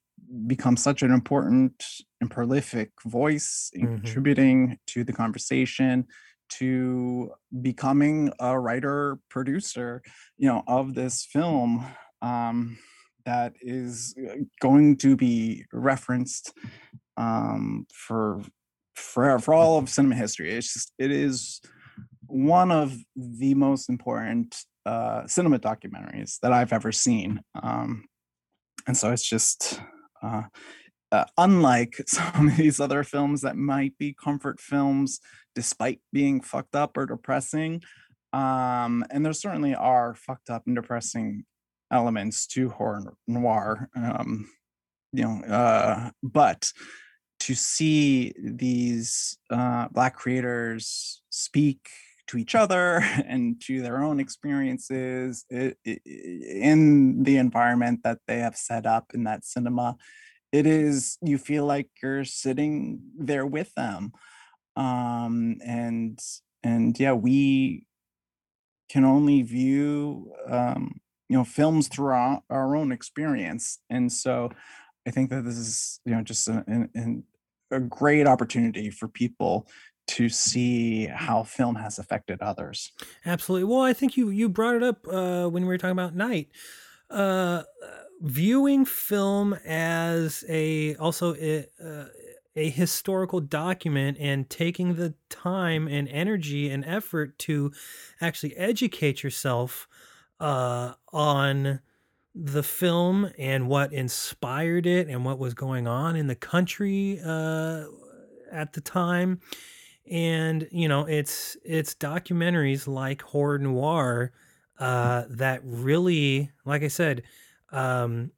become such an important and prolific voice in Mhm. contributing to the conversation to becoming a writer producer you know of this film um that is uh, going to be referenced um for for for all of cinema history. It's just it is one of the most important uh cinema documentaries that i've ever seen um and so it's just uh, uh, unlike some of these other films that might be comfort films despite being fucked up or depressing um and there certainly are fucked up and depressing elements to horror noir um you know uh but to see these uh black creators speak to each other and to their own experiences in the environment that they have set up in that cinema it is you feel like you're sitting there with them. Um and and yeah we can only view um you know films through our, our own experience and so i think that this is you know just a, an, a great opportunity for people to see how film has affected others Absolutely. Well, I think you you brought it up uh, when we were talking about night. Uh, viewing film as a also a, uh, a historical document and taking the time and energy and effort to actually educate yourself uh, on the film and what inspired it and what was going on in the country uh, at the time. And you know it's it's documentaries like horror noir uh that really like i said um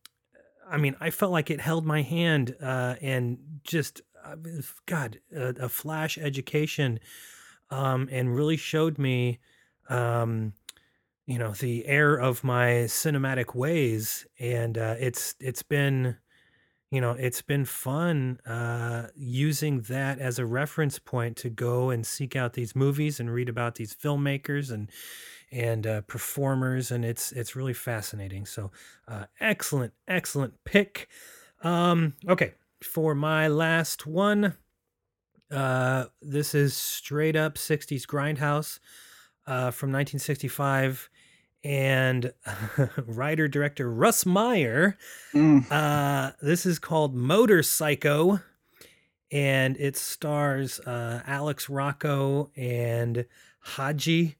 i mean i felt like it held my hand uh and just uh, god a, a flash education um and really showed me um you know the air of my cinematic ways and uh it's it's been you know, it's been fun uh, using that as a reference point to go and seek out these movies and read about these filmmakers and and uh, performers, and it's it's really fascinating. So, uh, excellent, excellent pick. Um, okay, for my last one, uh, this is straight up '60s grindhouse uh, from 1965, and writer director Russ Meyer. Mm, Uh, this is called Motor Psycho, and it stars uh, Alex Rocco and Haji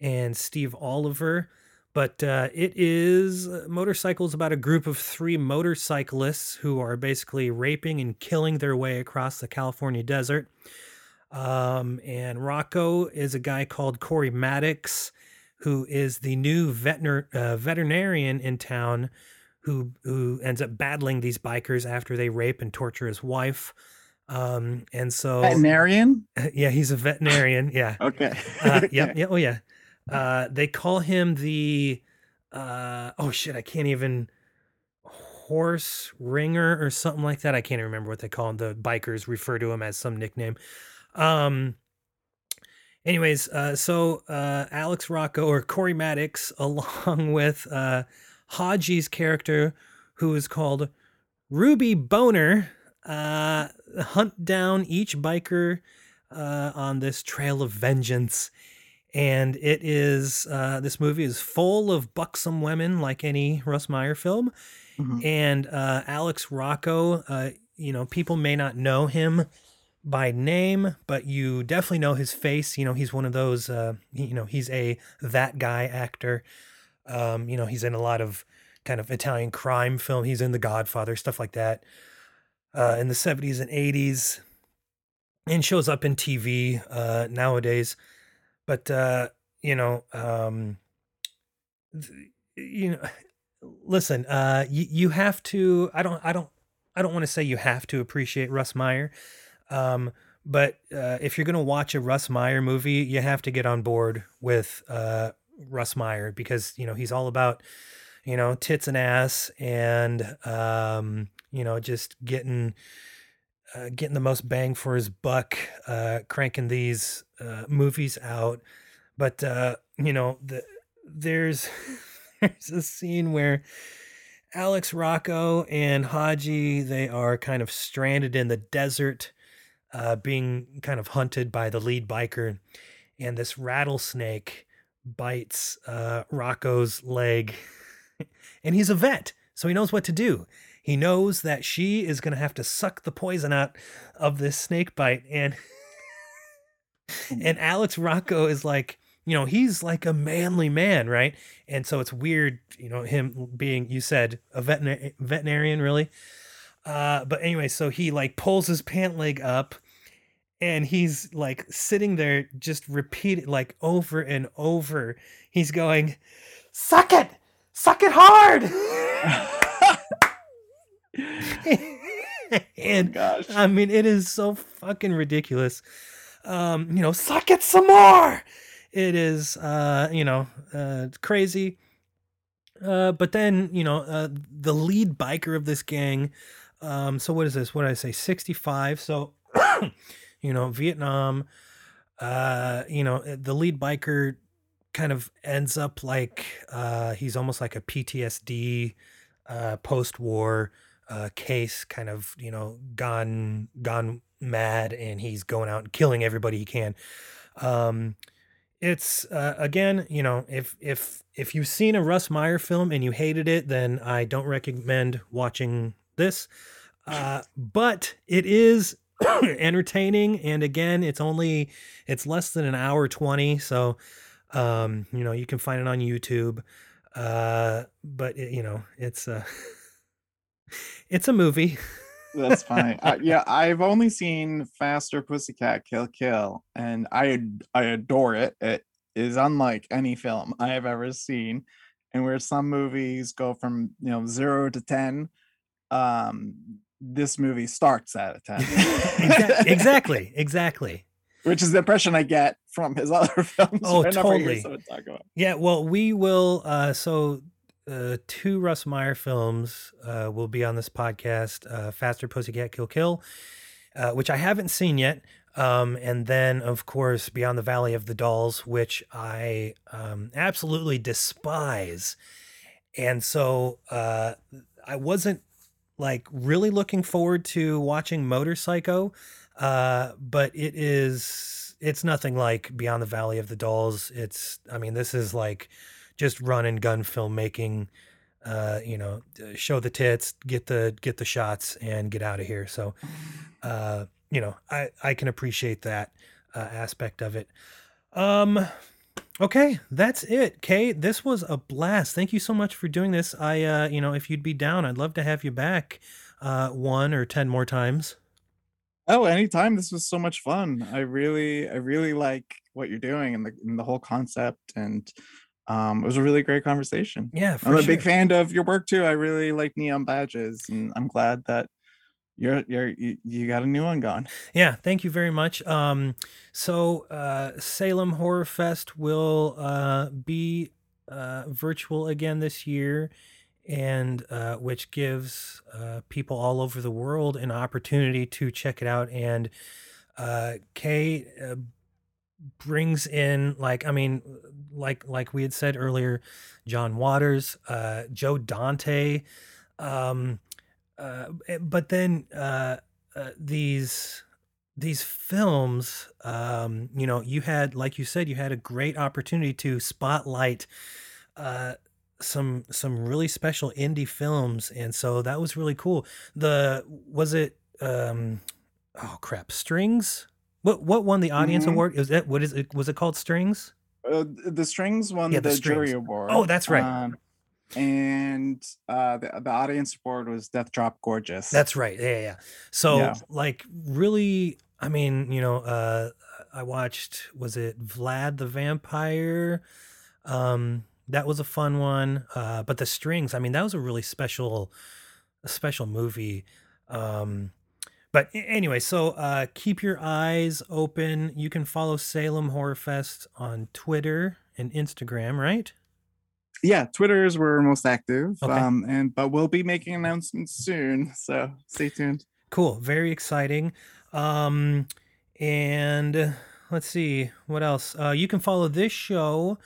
and Steve Oliver. But uh, it is uh, motorcycles about a group of three motorcyclists who are basically raping and killing their way across the California desert. Um, and Rocco is a guy called Corey Maddox, who is the new veterinar- uh, veterinarian in town who who ends up battling these bikers after they rape and torture his wife. Um, and so veterinarian yeah, he's a veterinarian. Yeah. okay Uh, yep. Yeah. Oh yeah. Uh, they call him the uh, oh shit, I can't even horse ringer or something like that. I can't even remember what they call him. The bikers refer to him as some nickname. Um, anyways, uh, so uh, Alex Rocco or Corey Maddox, along with uh, Haji's character, who is called Ruby Bonner, uh, hunt down each biker uh, on this trail of vengeance. And it is uh, this movie is full of buxom women, like any Russ Meyer film. Mhm. And uh, Alex Rocco, uh, you know, people may not know him by name, but you definitely know his face. You know, he's one of those. Uh, you know, he's a that guy actor. Um, you know, he's in a lot of kind of Italian crime film. He's in The Godfather, stuff like that. Uh, in the seventies and eighties, and shows up in TV uh, nowadays. But uh, you know, um, you know, listen, uh, you you have to. I don't. I don't. I don't want to say you have to appreciate Russ Meyer. Um, but uh, if you're going to watch a Russ Meyer movie, you have to get on board with uh, Russ Meyer because you know he's all about you know tits and ass and um, you know just getting uh, getting the most bang for his buck, uh, cranking these uh, movies out. But uh, you know the there's there's a scene where Alex Rocco and Haji, they are kind of stranded in the desert, uh, being kind of hunted by the lead biker. And this rattlesnake bites uh, Rocco's leg. and he's a vet, so he knows what to do. He knows that she is going to have to suck the poison out of this snake bite. And, and Alex Rocco is like, you know, he's like a manly man, right? And so it's weird, you know, him being, you said, a veterinar- veterinarian, really. Uh, but anyway, so he like pulls his pant leg up and he's like sitting there just repeating like over and over. He's going, suck it, suck it hard. and Gosh. I mean, it is so fucking ridiculous. Um, you know, suck it some more. It is, uh, you know, uh, crazy. Uh, but then, you know, uh, the lead biker of this gang. Um, so what is this? What did I say? 65. So, you know, Vietnam, uh, you know, the lead biker kind of ends up like, uh, he's almost like a PTSD, uh, post-war, uh, case kind of, you know, gone, gone mad and he's going out and killing everybody he can. Um, it's uh, again, you know, if if if you've seen a Russ Meyer film and you hated it, then I don't recommend watching this. Uh, but it is entertaining, and again, it's only it's less than an hour twenty, so um, you know you can find it on YouTube. Uh, but it, you know, it's a it's a movie. That's fine. Uh, yeah, I've only seen Faster Pussycat Kill Kill, and I I adore it. It is unlike any film I have ever seen, and where some movies go from you know zero to ten, um, this movie starts at a ten. Exa- exactly, exactly. Which is the impression I get from his other films. Oh, totally. someone talk about. Yeah, well, we will. Uh, so, uh, two Russ Meyer films uh, will be on this podcast: uh, Faster Pussycat Kill Kill, uh, which I haven't seen yet, um, and then, of course, Beyond the Valley of the Dolls, which I um, absolutely despise. And so, uh, I wasn't like really looking forward to watching Motor Psycho, uh, but it is. It's nothing like Beyond the Valley of the Dolls. It's. I mean, this is like just run and gun filmmaking. Uh, you know, show the tits, get the get the shots, and get out of here. So, uh, you know, I I can appreciate that uh, aspect of it. Um, okay, that's it. Kay, this was a blast. Thank you so much for doing this. I, uh, you know, if you'd be down, I'd love to have you back, uh, one or ten more times. Oh, anytime. This was so much fun. I really, I really like what you're doing and the and the whole concept. And um, it was a really great conversation. Yeah, for I'm a sure. big fan of your work too. I really like neon badges, and I'm glad that you're you're you, you got a new one going. Yeah, thank you very much. Um, so uh, Salem Horror Fest will uh, be uh, virtual again this year, and uh, which gives uh, people all over the world an opportunity to check it out. And uh, uh, brings in like I mean, like like we had said earlier, John Waters, uh, Joe Dante. Um, uh, eh, but then uh, uh, these these films, um, you know, you had like you said, you had a great opportunity to spotlight uh, some some really special indie films, and so that was really cool. The was it um, oh crap, Strings. What what won the audience Mhm. award? Is that what is it? Was it called Strings? Uh, the strings won Yeah, the, the jury award. Oh, that's right. Um, and uh, the, the audience award was Death Drop Gorgeous. That's right. Yeah, yeah. yeah. So Yeah. like really I mean, you know, uh I watched was it Vlad the Vampire? Um that was a fun one. Uh but the strings, I mean, that was a really special a special movie. Um but anyway, so uh keep your eyes open. You can follow Salem Horror Fest on Twitter and Instagram, right? Yeah. Twitter is where we're most active. Okay. Um, and but we'll be making announcements soon, so stay tuned. Cool. Very exciting. Um, and let's see what else. Uh, you can follow this show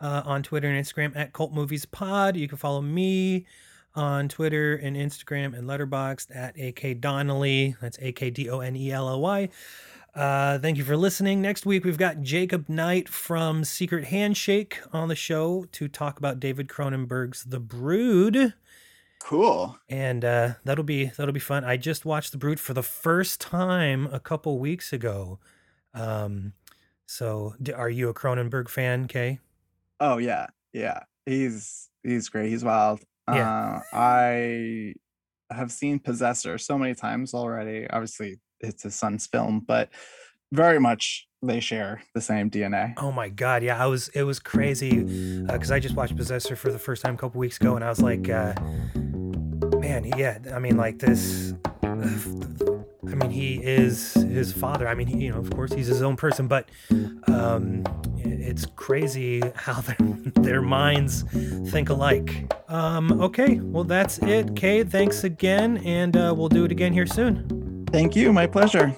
uh, on Twitter and Instagram at Cult Movies Pod. You can follow me on Twitter and Instagram and Letterboxd at AK Donnelly. That's A K D O N E L L Y. Uh, thank you for listening. Next week, we've got Jacob Knight from Secret Handshake on the show to talk about David Cronenberg's The Brood. Cool. And uh, that'll be that'll be fun. I just watched The Brood for the first time a couple weeks ago. Um, so, d- are you a Cronenberg fan, Kay? Oh yeah, yeah. He's he's great. He's wild. Yeah. Uh, I have seen Possessor so many times already. Obviously, it's his son's film, but very much they share the same DNA. Oh my god, yeah, I was it was crazy because I just watched Possessor for the first time a couple weeks ago, and I was like, uh, man, yeah, I mean, like this. I mean, he is his father. I mean, he, you know, of course, he's his own person, but um, it's crazy how their, their minds think alike. Um, okay, well, that's it. Kay, thanks again, and uh, we'll do it again here soon. Thank you. My pleasure.